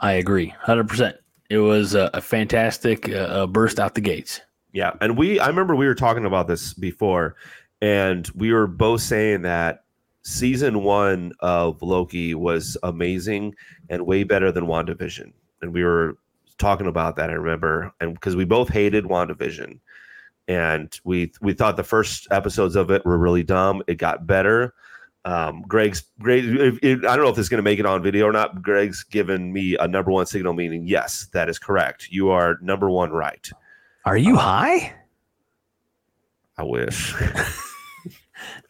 I agree, hundred percent. It was a, a fantastic uh, uh, burst out the gates. Yeah, and we I remember we were talking about this before, and we were both saying that season one of Loki was amazing and way better than WandaVision. And we were talking about that, I remember, and because we both hated WandaVision. And we we thought the first episodes of it were really dumb. It got better. Um, Greg's Greg. If, if, I don't know if this is going to make it on video or not. Greg's given me a number one signal, meaning yes, that is correct. You are number one right. Are you high? I wish.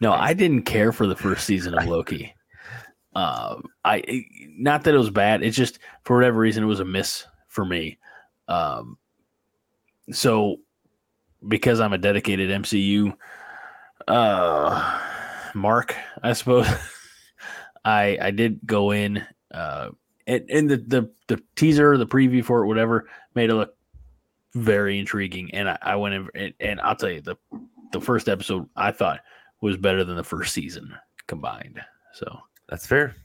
No, I didn't care for the first season of Loki. Um, I not that it was bad. It's just for whatever reason it was a miss for me. Um, so because I'm a dedicated MCU uh mark, I suppose I I did go in uh and, and the, the the teaser, the preview for it, whatever, made it look very intriguing. And I, I went in and, and I'll tell you the the first episode I thought was better than the first season combined. So That's fair.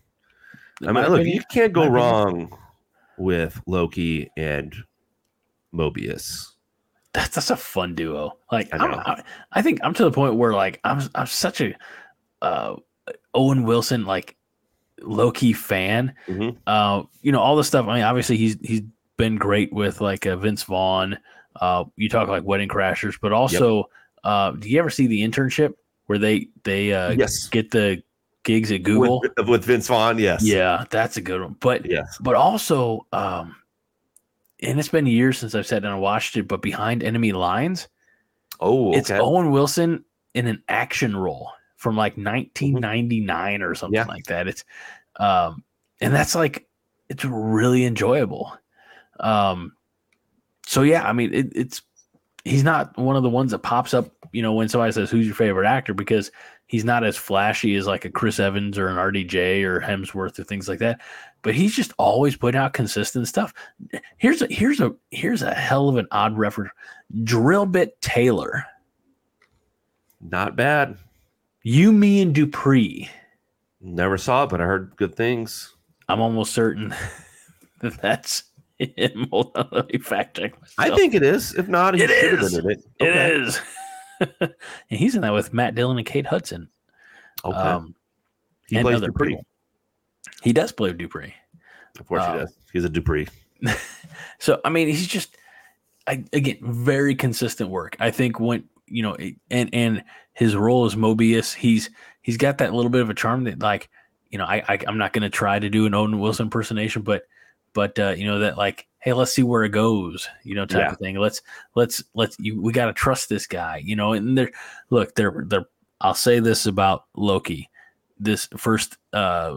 I mean, look, you can't go wrong with Loki and Mobius. That's that's a fun duo. Like I. I, I think I'm to the point where like I'm I'm such a uh, Owen Wilson like low key fan. Mhm. Uh, you know all the stuff. I mean, obviously he's he's been great with like uh, Vince Vaughn. Uh, you talk like Wedding Crashers, but also, uh, do you ever see the internship where they they uh, yes. get the gigs at Google? With, with Vince Vaughn, yes. Yeah, that's a good one. But Yes. but also um and it's been years since I've sat down and watched it, but behind enemy lines, Oh, it's. Owen Wilson in an action role from like 1999 or something Yeah. like that. It's um and that's like it's really enjoyable. Um so yeah, I mean it, it's he's not one of the ones that pops up, you know, when somebody says who's your favorite actor because he's not as flashy as like a Chris Evans or an RDJ or Hemsworth or things like that. But he's just always putting out consistent stuff. Here's a here's a here's a hell of an odd reference. Drillbit Taylor. Not bad. You, me, and Dupree. Never saw it, but I heard good things. I'm almost certain that that's him. Hold on, let me fact check I think it is. If not, he It should have is. been in it. it Okay. is. and he's in that with Matt Dillon and Kate Hudson. Okay. Um, he plays Dupree. people. He does play Dupree. Of course Uh, he does. He's a Dupree. So I mean, he's just I, again very consistent work. I think when you know, and and his role as Mobius, he's he's got that little bit of a charm that like you know, I, I I'm not going to try to do an Owen Wilson impersonation, but but uh, you know that like hey let's see where it goes you know type Yeah. of thing. Let's let's let's you, we got to trust this guy you know and they're look they're they're i'll say this about loki. This first uh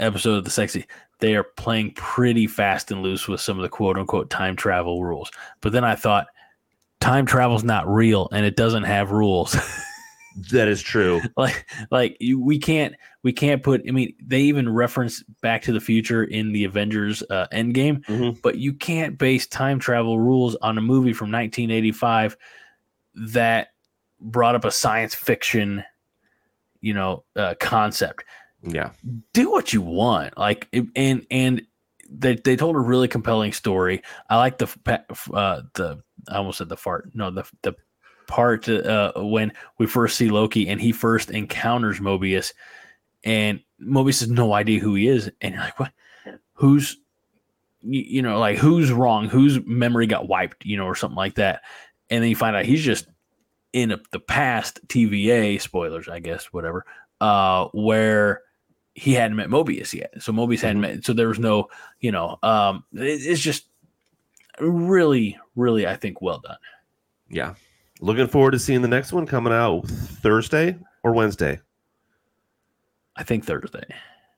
episode of the sexy they are playing pretty fast and loose with some of the quote unquote time travel rules. But then i thought time travel's not real and it doesn't have rules That is true. like like we can't we can't put i mean they even reference back to the future in the avengers uh, endgame Mhm. but you can't base time travel rules on a movie from 1985 that brought up a science fiction you know uh, concept Yeah. do what you want like and and they they told a really compelling story. I like the uh, the I almost said the fart. No, the the part uh, when we first see Loki and he first encounters Mobius, and Mobius has no idea who he is, and you're like, what? Who's you, know like who's wrong? Whose memory got wiped? You know, or something like that, and then you find out he's just in a, the past TVA spoilers, I guess, whatever, uh, where he hadn't met Mobius yet. So Mobius hadn't Mhm. met. So there was no, you know, um, it, it's just really, really, I think, well done. Yeah. Looking forward to seeing the next one coming out Thursday or Wednesday. I think Thursday.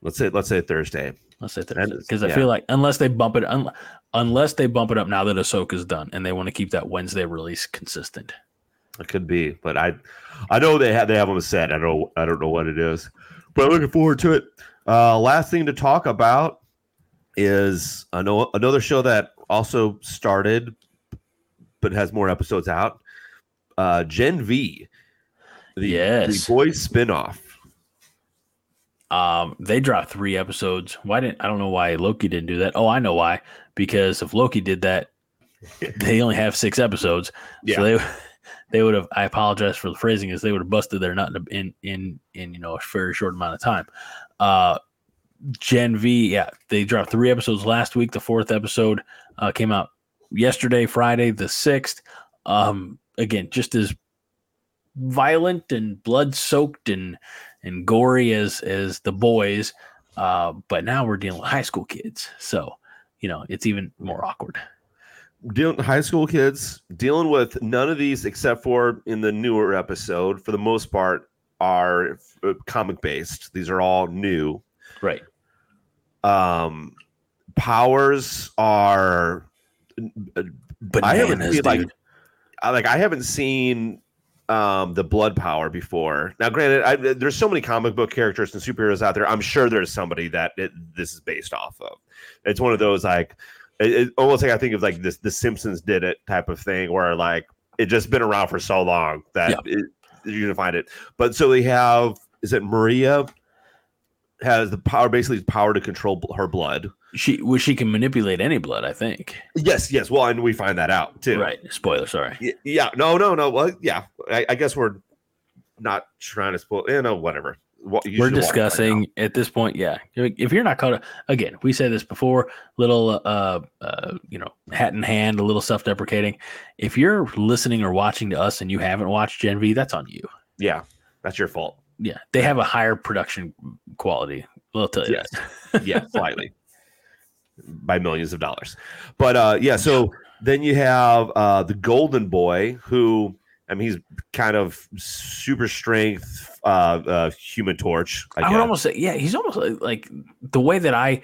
Let's say let's say Thursday. Let's say Thursday because I yeah. feel like unless they bump it, un, unless they bump it up now that Ahsoka's done, and they want to keep that Wednesday release consistent. It could be, but I I know they have they have them set. I don't I don't know what it is, but I'm looking forward to it. Uh, last thing to talk about is I know another show that also started, but has more episodes out. Uh, Gen V, the, Yes. the boys spinoff. Um, they dropped three episodes. Why didn't I don't know why Loki didn't do that? Oh, I know why. Because if Loki did that, they only have six episodes. Yeah. So they they would have. I apologize for the phrasing, is they would have busted their nut in in in in you know a very short amount of time. Uh, Gen V, yeah, they dropped three episodes last week. The fourth episode uh, came out yesterday, Friday the sixth. Um, again, just as violent and blood soaked and and gory as as the boys. Uh, but now we're dealing with high school kids, so you know it's even more awkward. dealing high school kids dealing with none of these except for in the newer episode for the most part are uh, comic based these are all new Right. um powers are But i haven't seen like like i haven't seen um the blood power before. Now granted I, there's so many comic book characters and superheroes out there i'm sure there's somebody that it, this is based off of. It's one of those like it, it almost like i think of like this the simpsons did it type of thing where like it just been around for so long that Yeah. it, you're gonna find it. But so they have is it maria has the power basically the power to control her blood she well, she can manipulate any blood. I think. yes yes well and we find that out too Right. Spoiler. Sorry. Y- yeah no no no well yeah i, I guess we're not trying to spoil you know whatever you We're should watch it by now. discussing at this point. Yeah. If you're not caught up, again, we said this before. Little, uh, uh, you know, hat in hand, a little self-deprecating. If you're listening or watching to us and you haven't watched Gen V, that's on you. yeah that's your fault Yeah, they have a higher production quality. We'll tell you Yes. that. yeah slightly by millions of dollars but uh yeah so then you have uh the golden boy who i mean he's kind of super strength uh uh human torch i, I would almost say, yeah, he's almost like, like the way that I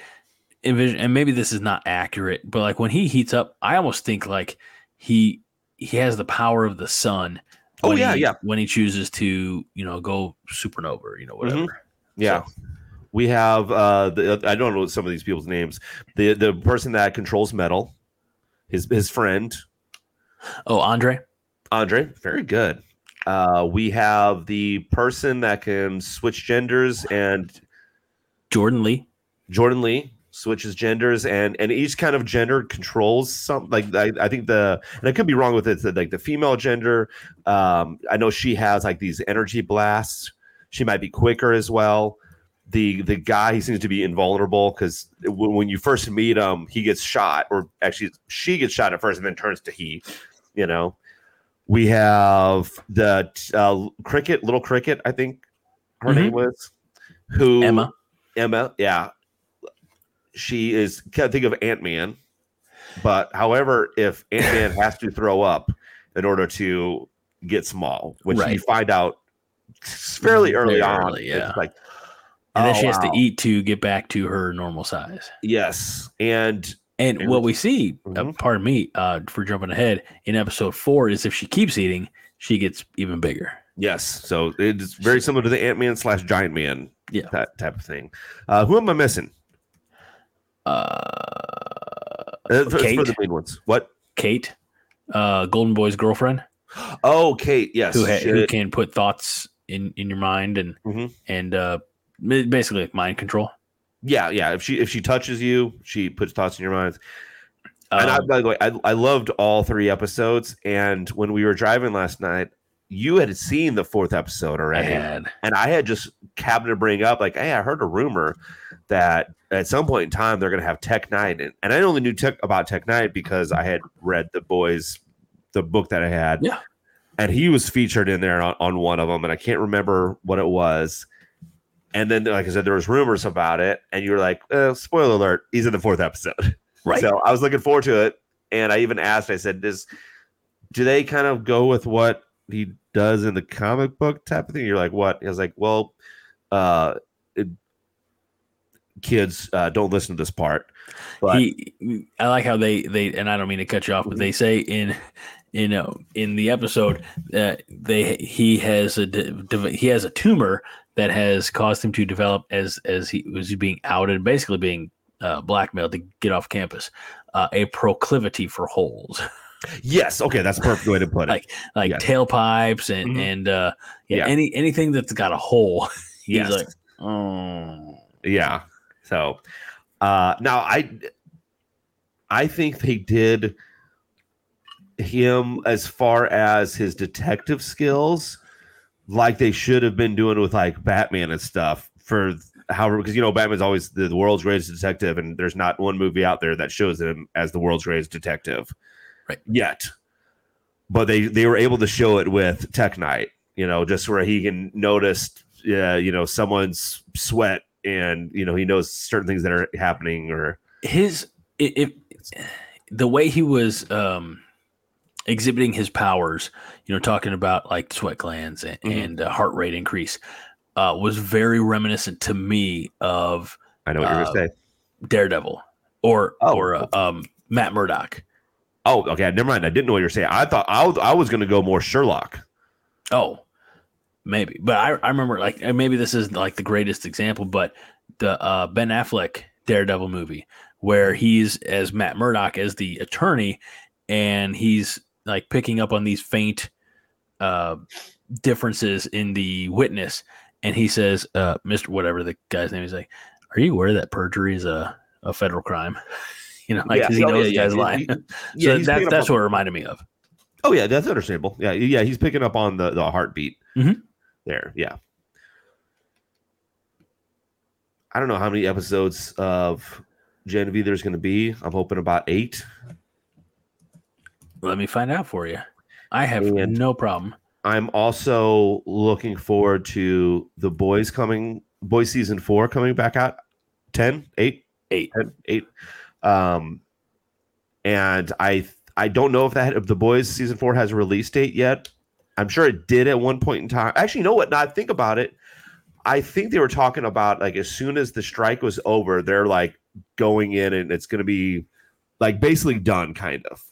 envision, and maybe this is not accurate, but like when he heats up, I almost think like he he has the power of the sun. Oh, yeah, he- yeah. When he chooses to, you know, go supernova, you know, whatever. Mm-hmm. Yeah. We have uh the I don't know some of these people's names. The the person that controls metal, his his friend, Oh, Andre. Andre, very good. Uh we have the person that can switch genders and Jordan Li. Jordan Li switches genders and and each kind of gender controls some like I, I think the and I could be wrong with it the, like the female gender um I know she has like these energy blasts she might be quicker as well the the guy he seems to be invulnerable because when, when you first meet him he gets shot or actually she gets shot at first and then turns to he you know we have the uh, cricket little cricket I think her Mhm. name was who Emma. Emma, yeah. She is can't think of Ant Man. But however, if Ant Man has to throw up in order to get small, which you find out fairly early Very on, yeah. it's like And then oh, she has wow. to eat to get back to her normal size. Yes. And And And- what we see, uh, Mhm. pardon me uh, for jumping ahead, in episode four is if she keeps eating, she gets even bigger. yes, so it's very similar to the Ant Man slash Giant Man Yeah. that type of thing. Uh, who am I missing? Uh, Kate. for the main ones. What? Kate, uh, Golden Boy's girlfriend, Oh, Kate. Yes. who, ha- who can put thoughts in in your mind and Mhm. and uh, basically mind control. Yeah, yeah. If she if she touches you, she puts thoughts in your mind. Um, and I, by the way, I, I loved all three episodes. And when we were driving last night, you had seen the fourth episode already, man, and I had just happened to bring up like, hey, I heard a rumor that at some point in time they're going to have Tek Knight, and, and I only knew tech, about Tek Knight because I had read the boys, the book that I had, Yeah. and he was featured in there on, on one of them, and I can't remember what it was. And then, like I said, there was rumors about it, and you were like, uh, "Spoiler alert: He's in the fourth episode." right? So I was looking forward to it, and I even asked. I said, "Does do they kind of go with what he does in the comic book type of thing?" You're like, "What?" I was like, "Well, uh, it, kids, uh, don't listen to this part." But he, I like how they they and I don't mean to cut you off, but they say in you know in the episode that they he has a de- de- he has a tumor that has caused him to develop as as he was being outed, basically being uh, blackmailed to get off campus, uh, a proclivity for holes, yes, okay, that's a perfect way to put it. Like- like Yes. tailpipes and Mhm. and uh, yeah, Yeah. any anything that's got a hole. He's Yes. like, oh, Yeah. So uh now I I think they did him as far as his detective skills like they should have been doing with like Batman and stuff for however because you know Batman's always the, the world's greatest detective and there's not one movie out there that shows him as the world's greatest detective Right. yet but they they were able to show it with Tek Knight you know just where he can notice uh, you know someone's sweat and you know he knows certain things that are happening or his if the way he was um exhibiting his powers you know talking about like sweat glands and, Mhm. and uh, heart rate increase uh was very reminiscent to me of I know what you're Uh, gonna say. daredevil or Oh. or uh, um matt murdock Oh, okay. Never mind. I didn't know what you're saying. I thought I was, I was gonna go more Sherlock. oh maybe but i i remember like maybe this is like the greatest example but the uh ben affleck daredevil movie where he's as matt murdock as the attorney and he's like picking up on these faint uh differences in the witness and he says uh mr whatever the guy's name is like are you aware that perjury is a, a federal crime you know like 'cause he oh, knows the yeah, guy's yeah, lying he- so yeah, he's that's on- what it reminded me of Oh yeah, that's understandable. Yeah, yeah. He's picking up on the the heartbeat Mhm. There. Yeah. I don't know how many episodes of Gen V there's going to be. I'm hoping about eight. let me find out for you i have And- no problem I'm also looking forward to the boys coming, boys season four coming back out 10, 8, eight 10, 8. Um, and I I don't know if that if the boys season four has a release date yet. I'm sure it did at one point in time. Actually, you know what? Now I think about it. I think they were talking about like as soon as the strike was over, they're like going in and it's going to be like basically done, kind of.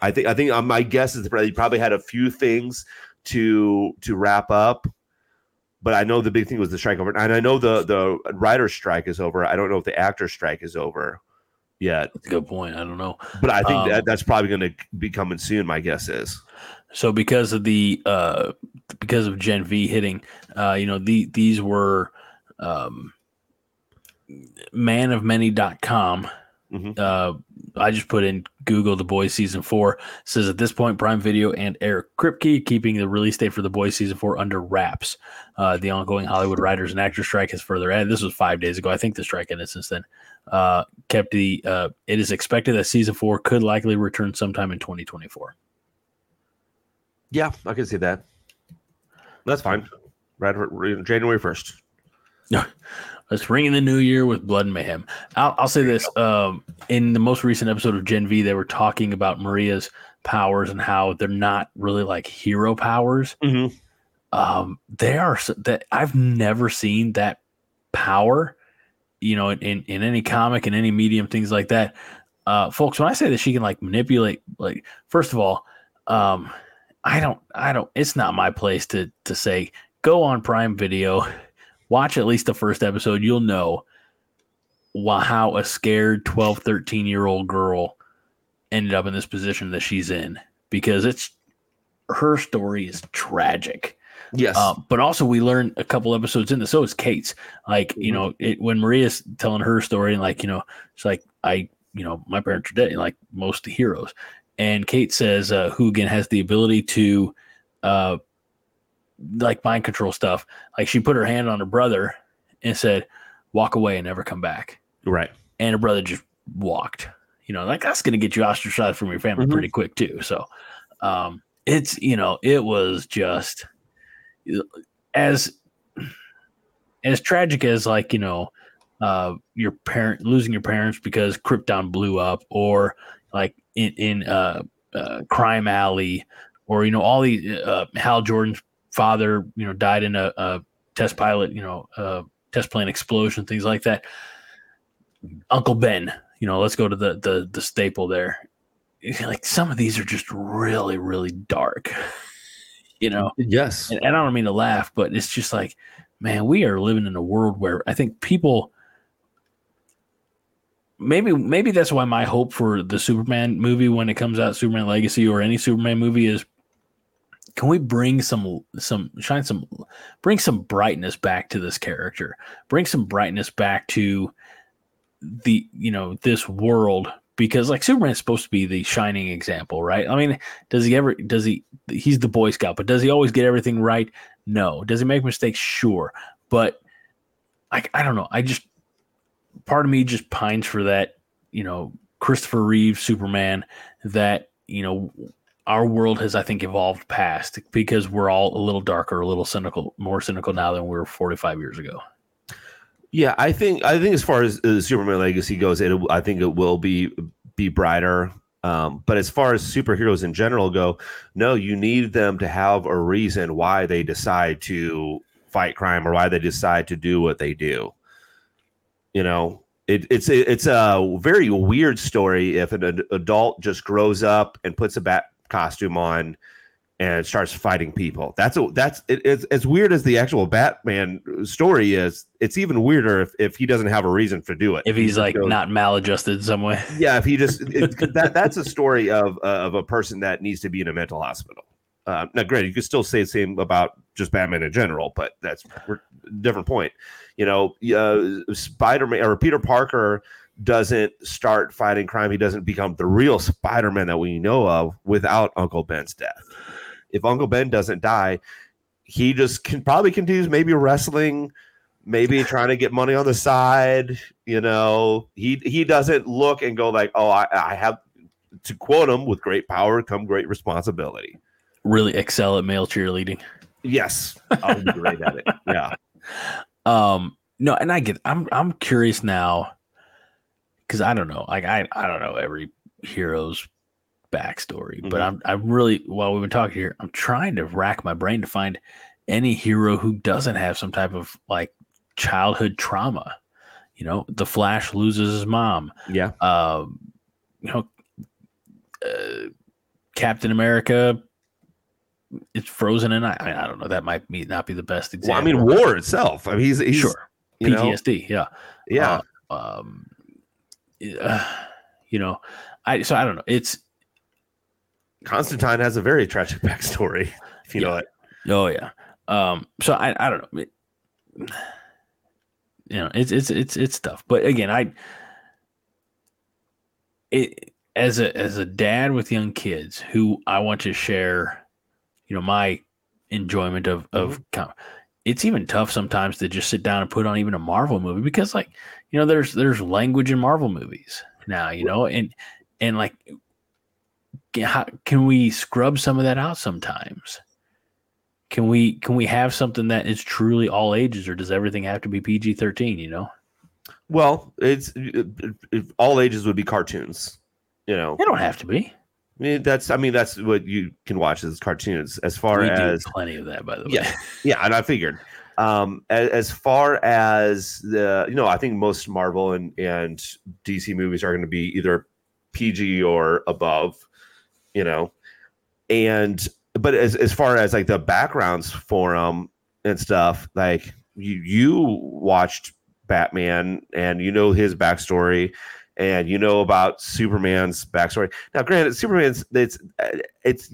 I think I think uh, my guess is they probably had a few things to to wrap up, but I know the big thing was the strike over, and I know the the writer strike is over. I don't know if the actor strike is over yet, That's a good point. I don't know. but I think Um, that that's probably going to be coming soon. My guess is. So because of the uh because of Gen V hitting, uh, you know, the these were um manofmany.com. Mhm. Uh I just put in Google the boys season four. Says at this point, Prime Video and Eric Kripke keeping the release date for the boys season four under wraps. Uh, the ongoing Hollywood writers and actors strike has further added. This was five days ago. I think the strike ended since then. Uh, kept the. Uh, it is expected that season four could likely return sometime in 2024. Yeah, I can see that. That's fine. Right, January first. Let's ring in the new year with blood and mayhem. I'll, I'll say this: um, in the most recent episode of Gen V, they were talking about Maria's powers and how they're not really like hero powers. Mm-hmm. Um, they are that I've never seen that power. You know, in, in in any comic, in any medium, things like that. Uh, folks, when I say that she can like manipulate, like first of all, um, I don't, I don't. It's not my place to to say go on Prime Video, watch at least the first episode. You'll know wha- how a scared 12, 13 year old girl ended up in this position that she's in because it's her story is tragic. Yes. Uh, but also, we learned a couple episodes in this. So is Kate's. Like, you Mhm. know, it, when Maria's telling her story, and like, you know, it's like, I, you know, my parents are dead, like most of the heroes. And Kate says uh, Hoogan has the ability to, uh, like, mind control stuff. Like, she put her hand on her brother and said, walk away and never come back. right. And her brother just walked. You know, like, that's going to get you ostracized from your family Mhm. pretty quick, too. So, um, it's, you know, it was just as as tragic as like you know uh your parent losing your parents because krypton blew up or like in in uh, uh crime alley or you know all these uh, Hal jordan's father you know died in a, a test pilot you know uh test plane explosion things like that. Uncle ben you know let's go to the the the staple there. Like some of these are just really really dark you know? Yes. and, and I don't mean to laugh, but it's just like, man, we are living in a world where I think people maybe maybe that's why my hope for the Superman movie when it comes out, Superman Legacy or any Superman movie is can we bring some some shine some bring some brightness back to this character? Bring some brightness back to the you know this world because like superman is supposed to be the shining example right? I mean does he ever does he he's the boy scout but does he always get everything right? No. Does he make mistakes? Sure. But i, I don't know. I just part of me just pines for that you know christopher reeve superman that you know our world has i think evolved past because we're all a little darker a little cynical more cynical now than we were 45 years ago Yeah, I think I think as far as the Superman Legacy goes, it I think it will be be brighter. Um, but as far as superheroes in general go, no, you need them to have a reason why they decide to fight crime or why they decide to do what they do. You know, it, it's it's a very weird story if an ad- adult just grows up and puts a bat costume on and starts fighting people. That's a that's it, it's as weird as the actual Batman story is. It's even weirder if, if he doesn't have a reason to do it. if he's like not maladjusted in some way yeah, if he just it, that that's a story of uh, of a person that needs to be in a mental hospital. Uh, now, granted, you could still say the same about just Batman in general, but that's a different point. You know, uh, Spider Man or Peter Parker doesn't start fighting crime. He doesn't become the real Spider Man that we know of without Uncle Ben's death. If Uncle Ben doesn't die, he just can probably continues maybe wrestling, maybe trying to get money on the side. You know, he he doesn't look and go like, oh, I, I have to quote him with great power come great responsibility. really excel at male cheerleading Yes, I'll be great at it. Yeah, Um, no, and I get. I'm I'm curious now because I don't know. Like I I don't know every hero's backstory, but Mhm. I'm I'm really while we've been talking here, I'm trying to rack my brain to find any hero who doesn't have some type of like childhood trauma. You know, the Flash loses his mom. yeah, Um, you know, uh, Captain America. It's frozen, and I I don't know. That might be not be the best well, example. I mean, war itself. I mean, he's, he's sure. you know, PTSD, yeah. yeah, Uh, um, uh, you know, I so I don't know. It's Constantine has a very tragic backstory. If you know it. oh yeah. Um, so I I don't know. It- you know, it's it's it's it's tough. But again, I it as a as a dad with young kids who I want to share, you know, my enjoyment of of mm-hmm. com- it's even tough sometimes to just sit down and put on even a Marvel movie because like you know there's there's language in Marvel movies now you know and and like how, can we scrub some of that out sometimes? Can we can we have something that is truly all ages or does everything have to be PG-13 you know? Well, it's it, it- all ages would be cartoons. You know, they don't have to be I mean, that's I mean that's what you can watch as cartoons. As far we as do plenty of that by the way yeah, yeah, and I figured. Um, as, as far as the you know, I think most Marvel and and DC movies are going to be either PG or above. You know, and but as as far as like the backgrounds for them and stuff, like you you watched Batman and you know his backstory and you know about Superman's backstory. Now, granted, Superman's it's it's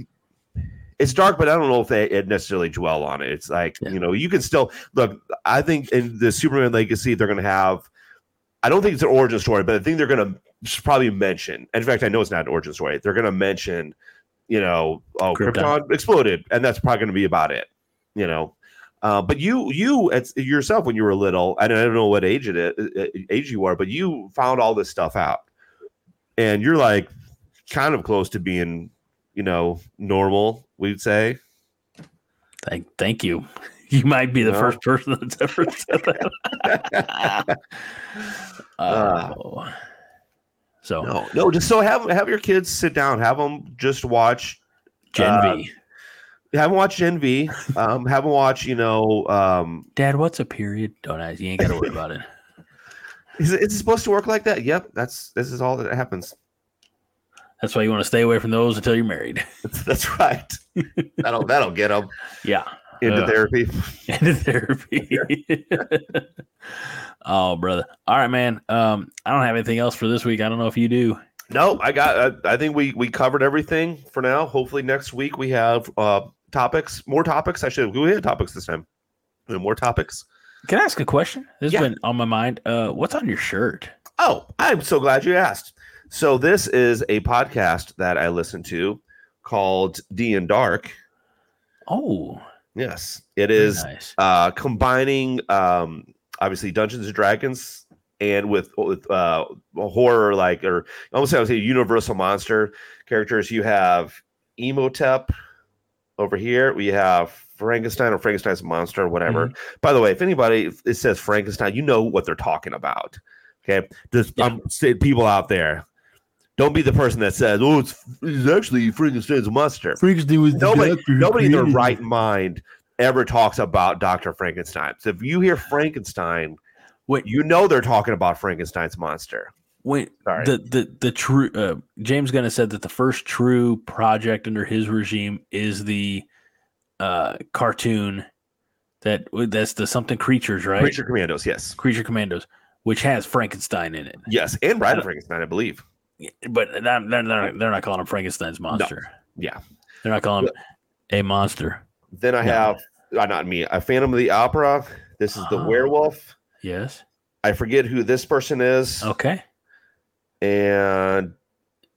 it's dark, but I don't know if they necessarily dwell on it. It's like Yeah. you know, you can still look. I think in the Superman Legacy, they're going to have. I don't think it's an origin story, but I think they're going to probably mention. In fact, I know it's not an origin story. They're going to mention, you know, oh, Krypton. Krypton, exploded, and that's probably going to be about it. You know, uh, but you, you yourself when you were little, and I don't know what age it is, age you are, but you found all this stuff out, and you're like kind of close to being, you know, normal. We'd say. Thank, thank you. You might be the No. first person that's ever said that. Uh, oh. So, No, no, just so have have your kids sit down, have them just watch, Gen uh, V. have them watch Gen V, um, haven't watched, you know, um, Dad, what's a period? Don't ask. You ain't got to worry about it. is it, is it supposed to work like that? Yep, that's this is all that happens. That's why you want to stay away from those until you're married. That's, that's right. that'll that'll get them Yeah. into Uh, therapy. Into therapy. oh, brother. All right, man. Um, I don't have anything else for this week. I don't know if you do. No, I got. I, I think we we covered everything for now. Hopefully next week we have uh topics, more topics. I should we had topics this time. More topics. Can I ask a question? This Yeah. has been on my mind. Uh, what's on your shirt? Oh, I'm so glad you asked. So this is a podcast that I listen to called D and Dark. Oh, Yes, it is nice. uh combining um obviously Dungeons and Dragons and with with uh horror like or almost I would say universal monster characters. You have Imhotep over here. We have Frankenstein or Frankenstein's monster, or whatever. By the way, if anybody it says Frankenstein, you know what they're talking about. Okay, just Yeah. um, say people out there. Don't be the person that says, "Oh, it's, it's actually Frankenstein's monster." Frankenstein was nobody, nobody in their right mind ever talks about Dr. Frankenstein. So if you hear Frankenstein, Wait, you know they're talking about Frankenstein's monster. Wait. Sorry. The the the true uh, James Gunn has said that the first true project under his regime is the uh cartoon that that's the something creatures right Creature Commandos, yes. creature commandos which has frankenstein in it Yes, and Bride of Frankenstein, I believe. but they're, not, they're not calling him frankenstein's monster Yeah. they're not calling him a monster Then I Yeah. have, uh, not me, a Phantom of the Opera. This is the Ah. werewolf. yes I forget who this person is. okay And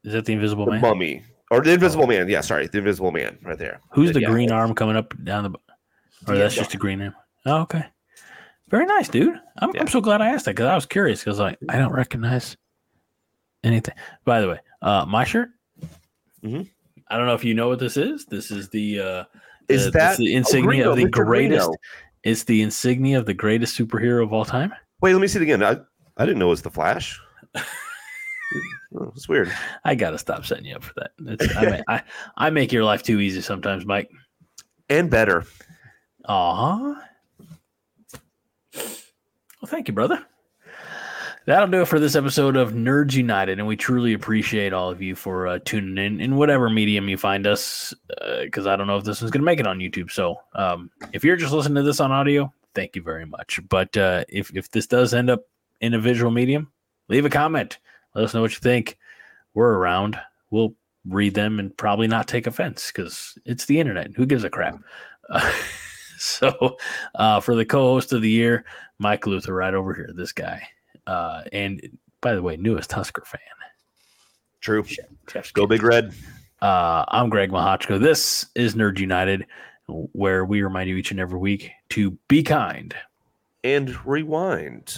is that the invisible the man mummy. Or the Invisible Man. Yeah, sorry. The Invisible Man right there. who's the Yeah. green arm coming up down the or Yeah, that's just a green arm oh, okay very nice dude i'm. I'm so glad i asked that because i was curious because like i don't recognize anything by the way uh my shirt Mhm. i don't know if you know what this is this is the uh Is the- that the oh, insignia of the Mr. greatest Greeno. it's the insignia of the greatest superhero of all time Wait, let me see it again. I, I didn't know it was the Flash. oh, it's weird. i gotta stop setting you up for that it's, I, ma- I, I make your life too easy sometimes mike And better. Aw. Well, thank you, brother. That'll do it for this episode of Nerds United, and we truly appreciate all of you for uh, tuning in in whatever medium you find us. Because I don't know if this one's going to make it on YouTube. So um, if you're just listening to this on audio, thank you very much. But uh, if if this does end up in a visual medium, leave a comment. Let us know what you think. We're around. We'll read them and probably not take offense because it's the internet. Who gives a crap? Uh, so uh, for the co-host of the year, Mike Luther, right over here, this guy. Uh, and by the way, newest Husker fan. True. Go Big Red. Uh, I'm Greg Mahochko. This is Nerd United, where we remind you each and every week to be kind. And rewind.